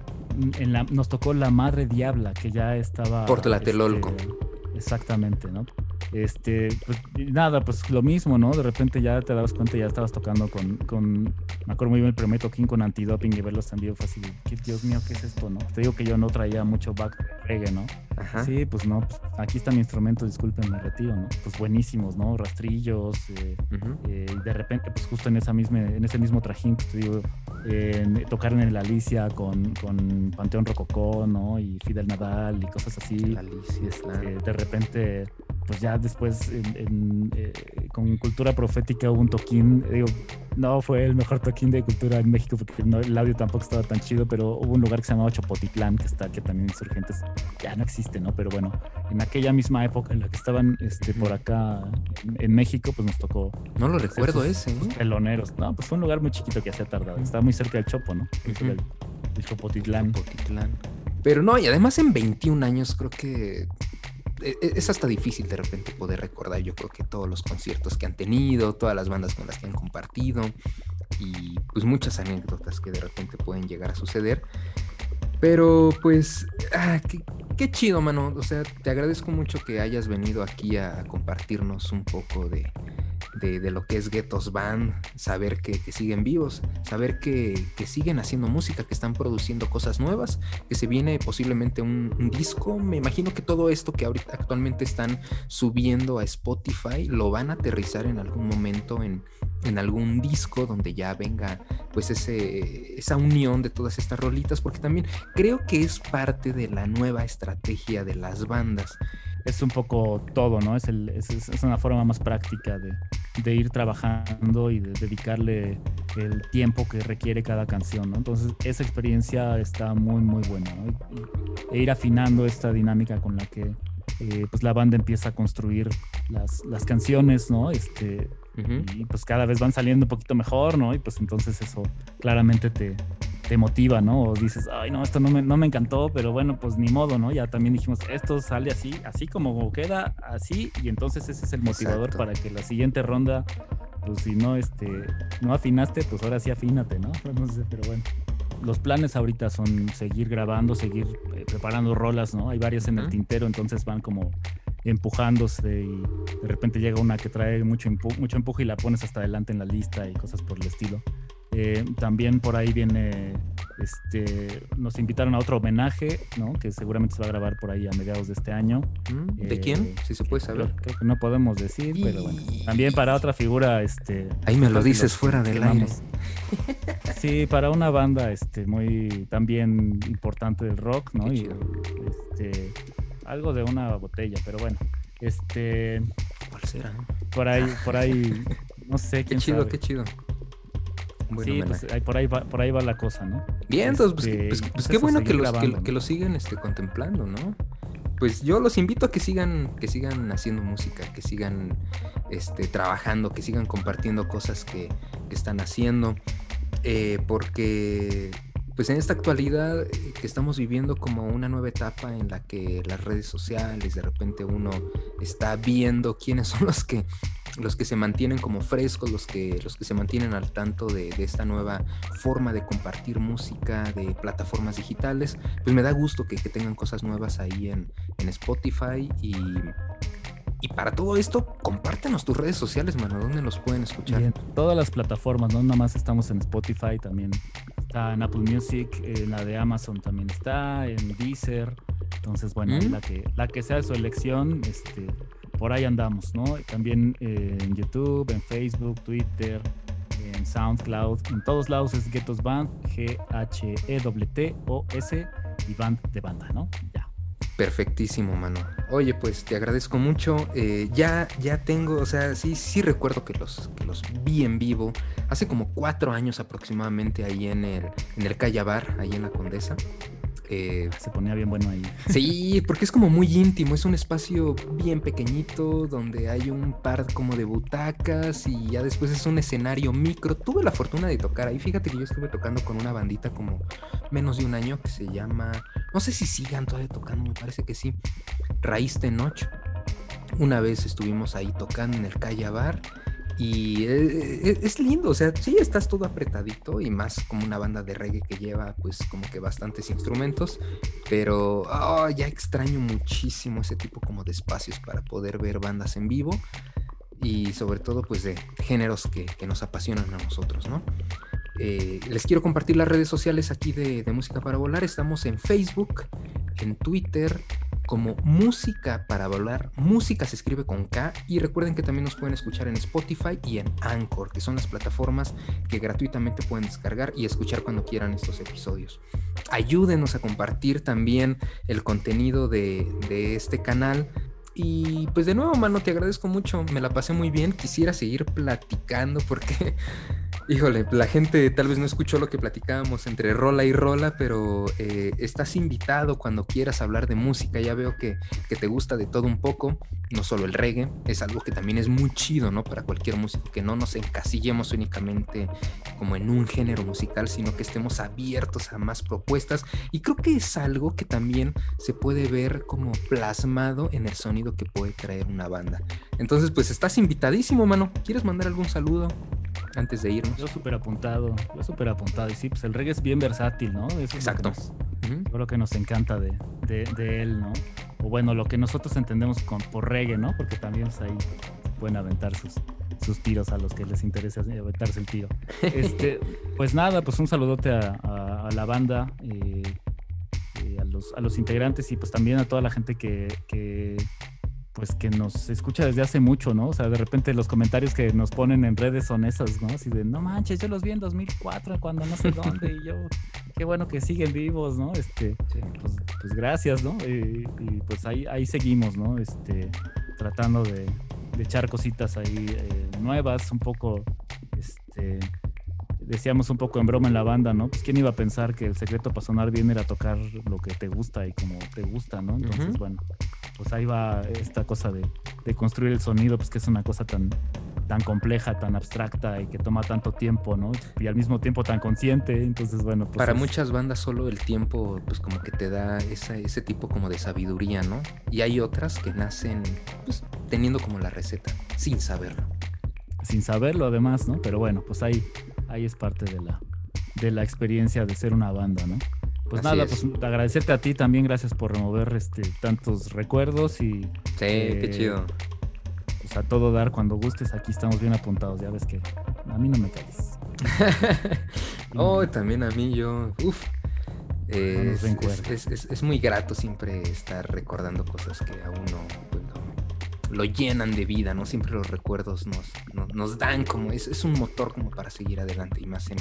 En la, nos tocó La Madre Diabla, que ya estaba... Por Tlatelolco. este, exactamente, ¿no? Este, pues nada, pues lo mismo, ¿no? De repente ya te dabas cuenta, ya estabas tocando con, con me acuerdo muy bien el primer toquín con antidoping y verlos también fue así, de, "¿Qué- Dios mío, ¿qué es esto, no? Te digo que yo no traía mucho back reggae, ¿no? Ajá. Sí, pues no, pues, aquí está mi instrumento, disculpen, me retiro, ¿no? Pues buenísimos, ¿no? Rastrillos, eh, Ujú. eh, y de repente, pues justo en, esa misma, en ese mismo trajín, pues, te digo, en- tocaron en la Alicia con, con Panteón Rococó, ¿no? Y Fidel Nadal y cosas así. La Alicia, claro. Eh, de repente, pues ya después en- en, eh, con Cultura Profética hubo un toquín, digo, no fue el mejor toquín de cultura en México porque no- el audio tampoco estaba tan chido, pero hubo un lugar que se llamaba Chopotitlán, que está, que también insurgentes ya no existe, ¿no? Pero bueno, en aquella misma época en la que estaban este, por acá en, en México, pues nos tocó No lo recuerdo ese, ¿eh? peloneros. No, pues fue un lugar muy chiquito que hacía tardado. Estaba muy cerca del Chopo, ¿no? Ujú. El, el Chopotitlán. Potitlán. Pero no, y además en 21 años creo que e- e- es hasta difícil de repente poder recordar, yo creo que todos los conciertos que han tenido, todas las bandas con las que han compartido y pues muchas anécdotas que de repente pueden llegar a suceder. Pero pues, ah, qué, qué chido, mano. O sea, te agradezco mucho que hayas venido aquí a compartirnos un poco de, de, de lo que es Ghettos Band, saber que, que siguen vivos, saber que, que siguen haciendo música, que están produciendo cosas nuevas, que se viene posiblemente un, un disco. Me imagino que todo esto que ahorita actualmente están subiendo a Spotify lo van a aterrizar en algún momento en, en algún disco donde ya venga pues ese, esa unión de todas estas rolitas, porque también creo que es parte de la nueva estrategia de las bandas. Es un poco todo, ¿no? Es, el, es, una forma más práctica de, de, ir trabajando y de dedicarle el tiempo que requiere cada canción, ¿no? Entonces esa experiencia está muy, muy buena, ¿no? E ir afinando esta dinámica con la que eh, pues la banda empieza a construir las, las canciones, ¿no? Este, uh -huh. Y pues cada vez van saliendo un poquito mejor, ¿no? Y pues entonces eso claramente te, te motiva, ¿no? O dices, ay, no, esto no me, no me encantó, pero bueno, pues ni modo, ¿no? Ya también dijimos, esto sale así, así como queda, así, y entonces ese es el motivador Exacto. para que la siguiente ronda, pues si no, este, no afinaste, pues ahora sí afínate, ¿no? No sé, pero bueno los planes ahorita son seguir grabando, seguir eh, preparando rolas, ¿no? Hay varias en el tintero, entonces van como empujándose y de repente llega una que trae mucho, empu mucho empuje y la pones hasta adelante en la lista y cosas por el estilo. Eh, también por ahí viene, este, nos invitaron a otro homenaje, ¿no? Que seguramente se va a grabar por ahí a mediados de este año. ¿De eh, quién? Si se puede saber. Creo, que no podemos decir, pero bueno. También para otra figura, este. Ahí me lo dices fuera del aire. Sí, para una banda, este, muy también importante del rock, ¿no? y este, algo de una botella, pero bueno. Este. ¿Cuál será? Por ahí, por ahí, no sé quién Qué chido, sabe. qué chido. Bueno, sí, pues, ahí, por, ahí va, por ahí va la cosa, ¿no? Bien, este, pues, pues, pues, pues qué bueno que los, grabando, que, siguen este, contemplando, ¿no? Pues yo los invito a que sigan, que sigan haciendo música, que sigan este, trabajando, que sigan compartiendo cosas que, que están haciendo, eh, porque pues en esta actualidad eh, que estamos viviendo como una nueva etapa en la que las redes sociales, de repente uno está viendo quiénes son los que los que se mantienen como frescos, los que, los que se mantienen al tanto de, esta nueva forma de compartir música de plataformas digitales, pues me da gusto que, tengan cosas nuevas ahí en, en Spotify y, y para todo esto, compártenos tus redes sociales, mano, ¿dónde los pueden escuchar? Todas las plataformas, no nada más estamos en Spotify, también está en Apple Music, en la de Amazon también está, en Deezer, entonces bueno, ¿Mm? la, que, la que sea de su elección, este, por ahí andamos, ¿no? También eh, en YouTube, en Facebook, Twitter, en SoundCloud, en todos lados es Getos Band, G-H-E-T-T-O-S y Band de banda, ¿no? Perfectísimo, mano. Oye, pues te agradezco mucho. Eh, ya, ya tengo, o sea, sí, sí recuerdo que los, que los vi en vivo hace como cuatro años aproximadamente ahí en el, en el Callabar, ahí en la Condesa. Eh, se ponía bien bueno ahí. Sí, porque es como muy íntimo, es un espacio bien pequeñito donde hay un par como de butacas y ya después es un escenario micro. Tuve la fortuna de tocar ahí, fíjate que yo estuve tocando con una bandita como menos de un año que se llama, no sé si sigan todavía tocando, me parece que sí, Raíz de Noche. Una vez estuvimos ahí tocando en el Calle Bar y es, lindo, o sea, sí estás todo apretadito y más como una banda de reggae que lleva pues como que bastantes instrumentos, pero oh, ya extraño muchísimo ese tipo como de espacios para poder ver bandas en vivo y sobre todo pues de géneros que, nos apasionan a nosotros, ¿no? Eh, les quiero compartir las redes sociales aquí de Música para Volar. Estamos en Facebook, en Twitter, como Música para Volar. Música se escribe con K y recuerden que también nos pueden escuchar en Spotify y en Anchor, que son las plataformas que gratuitamente pueden descargar y escuchar cuando quieran estos episodios. Ayúdenos a compartir también el contenido de, de este canal. Y pues de nuevo, mano, te agradezco mucho. Me la pasé muy bien. Quisiera seguir platicando porque Híjole, la gente tal vez no escuchó lo que platicábamos entre rola y rola, pero eh, estás invitado cuando quieras hablar de música. Ya veo que, que, te gusta de todo un poco, no solo el reggae, es algo que también es muy chido, ¿no? Para cualquier músico, que no nos encasillemos únicamente como en un género musical, sino que estemos abiertos a más propuestas. Y creo que es algo que también se puede ver como plasmado en el sonido que puede traer una banda. Entonces, pues estás invitadísimo, mano. ¿Quieres mandar algún saludo? antes de irnos. Yo súper apuntado, yo súper apuntado. Y sí, pues el reggae es bien versátil, ¿no? Eso Exacto. Es lo que nos, uh -huh. Creo que nos encanta de, de, de, él, ¿no? O bueno, lo que nosotros entendemos con, por reggae, ¿no? Porque también pues, ahí pueden aventar sus, sus tiros a los que les interesa aventarse el tiro. Este, pues nada, pues un saludote a, a- a la banda, eh, eh, a, los, a los integrantes y pues también a toda la gente que, que, pues que nos escucha desde hace mucho, ¿no? O sea, de repente los comentarios que nos ponen en redes son esos, ¿no? Así de, no manches, yo los vi en 2004 cuando no sé dónde y yo, qué bueno que siguen vivos, ¿no? Este, pues, pues gracias, ¿no? Y, y, pues ahí, ahí seguimos, ¿no? Este, tratando de, de echar cositas ahí eh, nuevas, un poco, este, decíamos un poco en broma en la banda, ¿no? Pues quién iba a pensar que el secreto para sonar bien era tocar lo que te gusta y como te gusta, ¿no? Entonces, bueno, pues ahí va esta cosa de, de construir el sonido, pues que es una cosa tan, tan compleja, tan abstracta y que toma tanto tiempo, ¿no? Y al mismo tiempo tan consciente, entonces, bueno, pues Para es- muchas bandas solo el tiempo, pues como que te da esa- ese tipo como de sabiduría, ¿no? Y hay otras que nacen, pues, teniendo como la receta, sin saberlo. sin saberlo además, ¿no? Pero bueno, pues ahí, ahí es parte de la, de la experiencia de ser una banda, ¿no? Pues Así nada, es. pues agradecerte a ti también, gracias por remover este, tantos recuerdos y Sí, qué Eh, chido. pues a todo dar cuando gustes, aquí estamos bien apuntados, ya ves que a mí no me calles. oh, también a mí yo, uff. No nos Es, es- es- muy grato siempre estar recordando cosas que a uno pues, lo, llenan de vida, ¿no? Siempre los recuerdos nos, nos, nos dan como, es, es un motor como para seguir adelante y más en,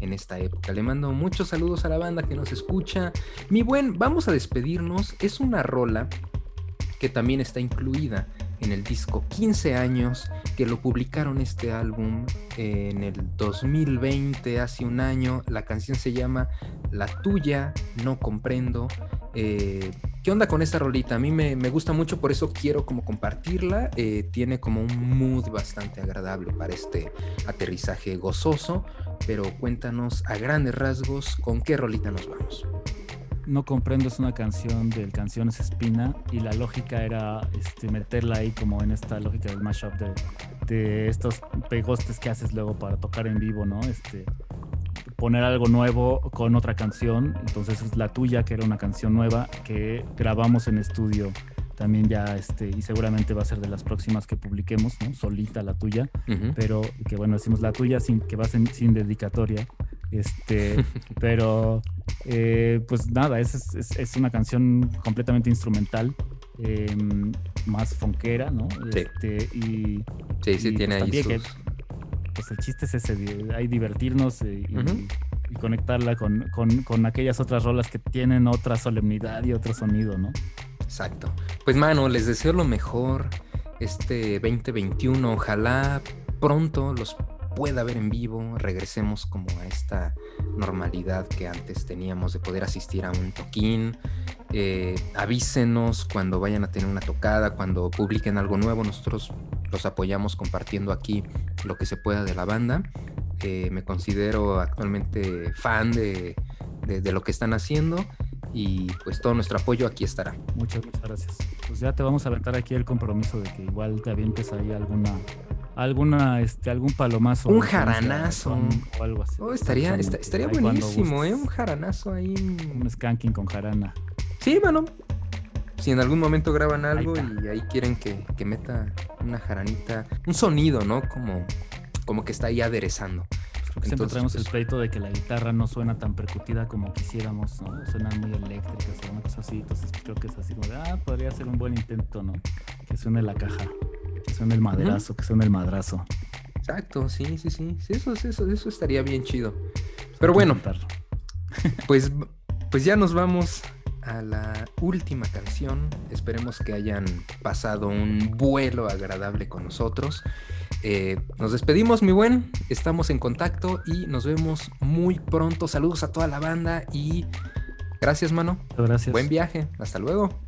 en esta época. Le mando muchos saludos a la banda que nos escucha. Mi buen, vamos a despedirnos. Es una rola que también está incluida en el disco 15 años que lo publicaron este álbum en el 2020, hace un año. La canción se llama La tuya, no comprendo. Eh, ¿Qué onda con esta rolita? A mí me, gusta mucho, por eso quiero como compartirla. Eh, tiene como un mood bastante agradable para este aterrizaje gozoso. Pero cuéntanos a grandes rasgos con qué rolita nos vamos. No comprendo, es una canción del Canciones Espina y la lógica era este, meterla ahí como en esta lógica del mashup de, de estos pegostes que haces luego para tocar en vivo, ¿no? Este, poner algo nuevo con otra canción, entonces es la tuya, que era una canción nueva que grabamos en estudio también ya, este, y seguramente va a ser de las próximas que publiquemos, ¿no? Solita la tuya, pero que bueno, decimos la tuya sin, que va sin, sin dedicatoria, este, pero eh, pues nada, es, es- una canción completamente instrumental, eh, más fonquera, ¿no? Sí. Este, y, Sí, sí, y, tiene pues, ahí sus... que, pues el chiste es ese, ahí divertirnos eh, y conectarla con, con- con aquellas otras rolas que tienen otra solemnidad y otro sonido, ¿no? Exacto. Pues mano, les deseo lo mejor este 2021. Ojalá pronto los pueda ver en vivo. Regresemos como a esta normalidad que antes teníamos de poder asistir a un toquín. Eh, avísenos cuando vayan a tener una tocada, cuando publiquen algo nuevo. Nosotros los apoyamos compartiendo aquí lo que se pueda de la banda. Eh, me considero actualmente fan de, de- de lo que están haciendo y pues todo nuestro apoyo aquí estará. Muchas, muchas gracias. Pues ya te vamos a aventar aquí el compromiso de que igual te avientes ahí alguna, alguna, este, algún palomazo. Un jaranazo. O algo así. Oh, estaría, esta- estaría buenísimo, ¿eh? Un jaranazo ahí. Un skanking con jarana. Sí, mano. Si en algún momento graban algo y ahí quieren que, que meta una jaranita, un sonido, ¿no? Como, como que está ahí aderezando. Siempre Entonces, traemos el pues, pleito de que la guitarra no suena tan percutida como quisiéramos, ¿no? Suenan muy eléctricas o una cosa así. Entonces creo que es así como de, ah, podría ser un buen intento, ¿no? Que suene la caja, que suene el maderazo, que suene el madrazo. Exacto, sí, sí, sí. Sí, Eso, eso, eso estaría bien chido. Pero bueno. Pues, pues ya nos vamos a la última canción. Esperemos que hayan pasado un vuelo agradable con nosotros. Eh, nos despedimos, mi buen. Estamos en contacto y nos vemos muy pronto. Saludos a toda la banda y gracias, mano. Gracias. Buen viaje. Hasta luego.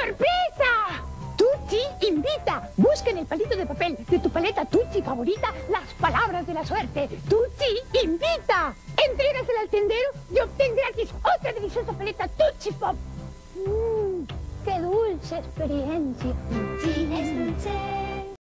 ¡Sorpresa! Tucci invita. Busca en el palito de papel de tu paleta Tucci favorita las palabras de la suerte. Tucci invita. Entrégasela al tendero y obtén gratis otra deliciosa paleta Tucci Pop. Mmm, qué dulce experiencia. Sí, es dulce.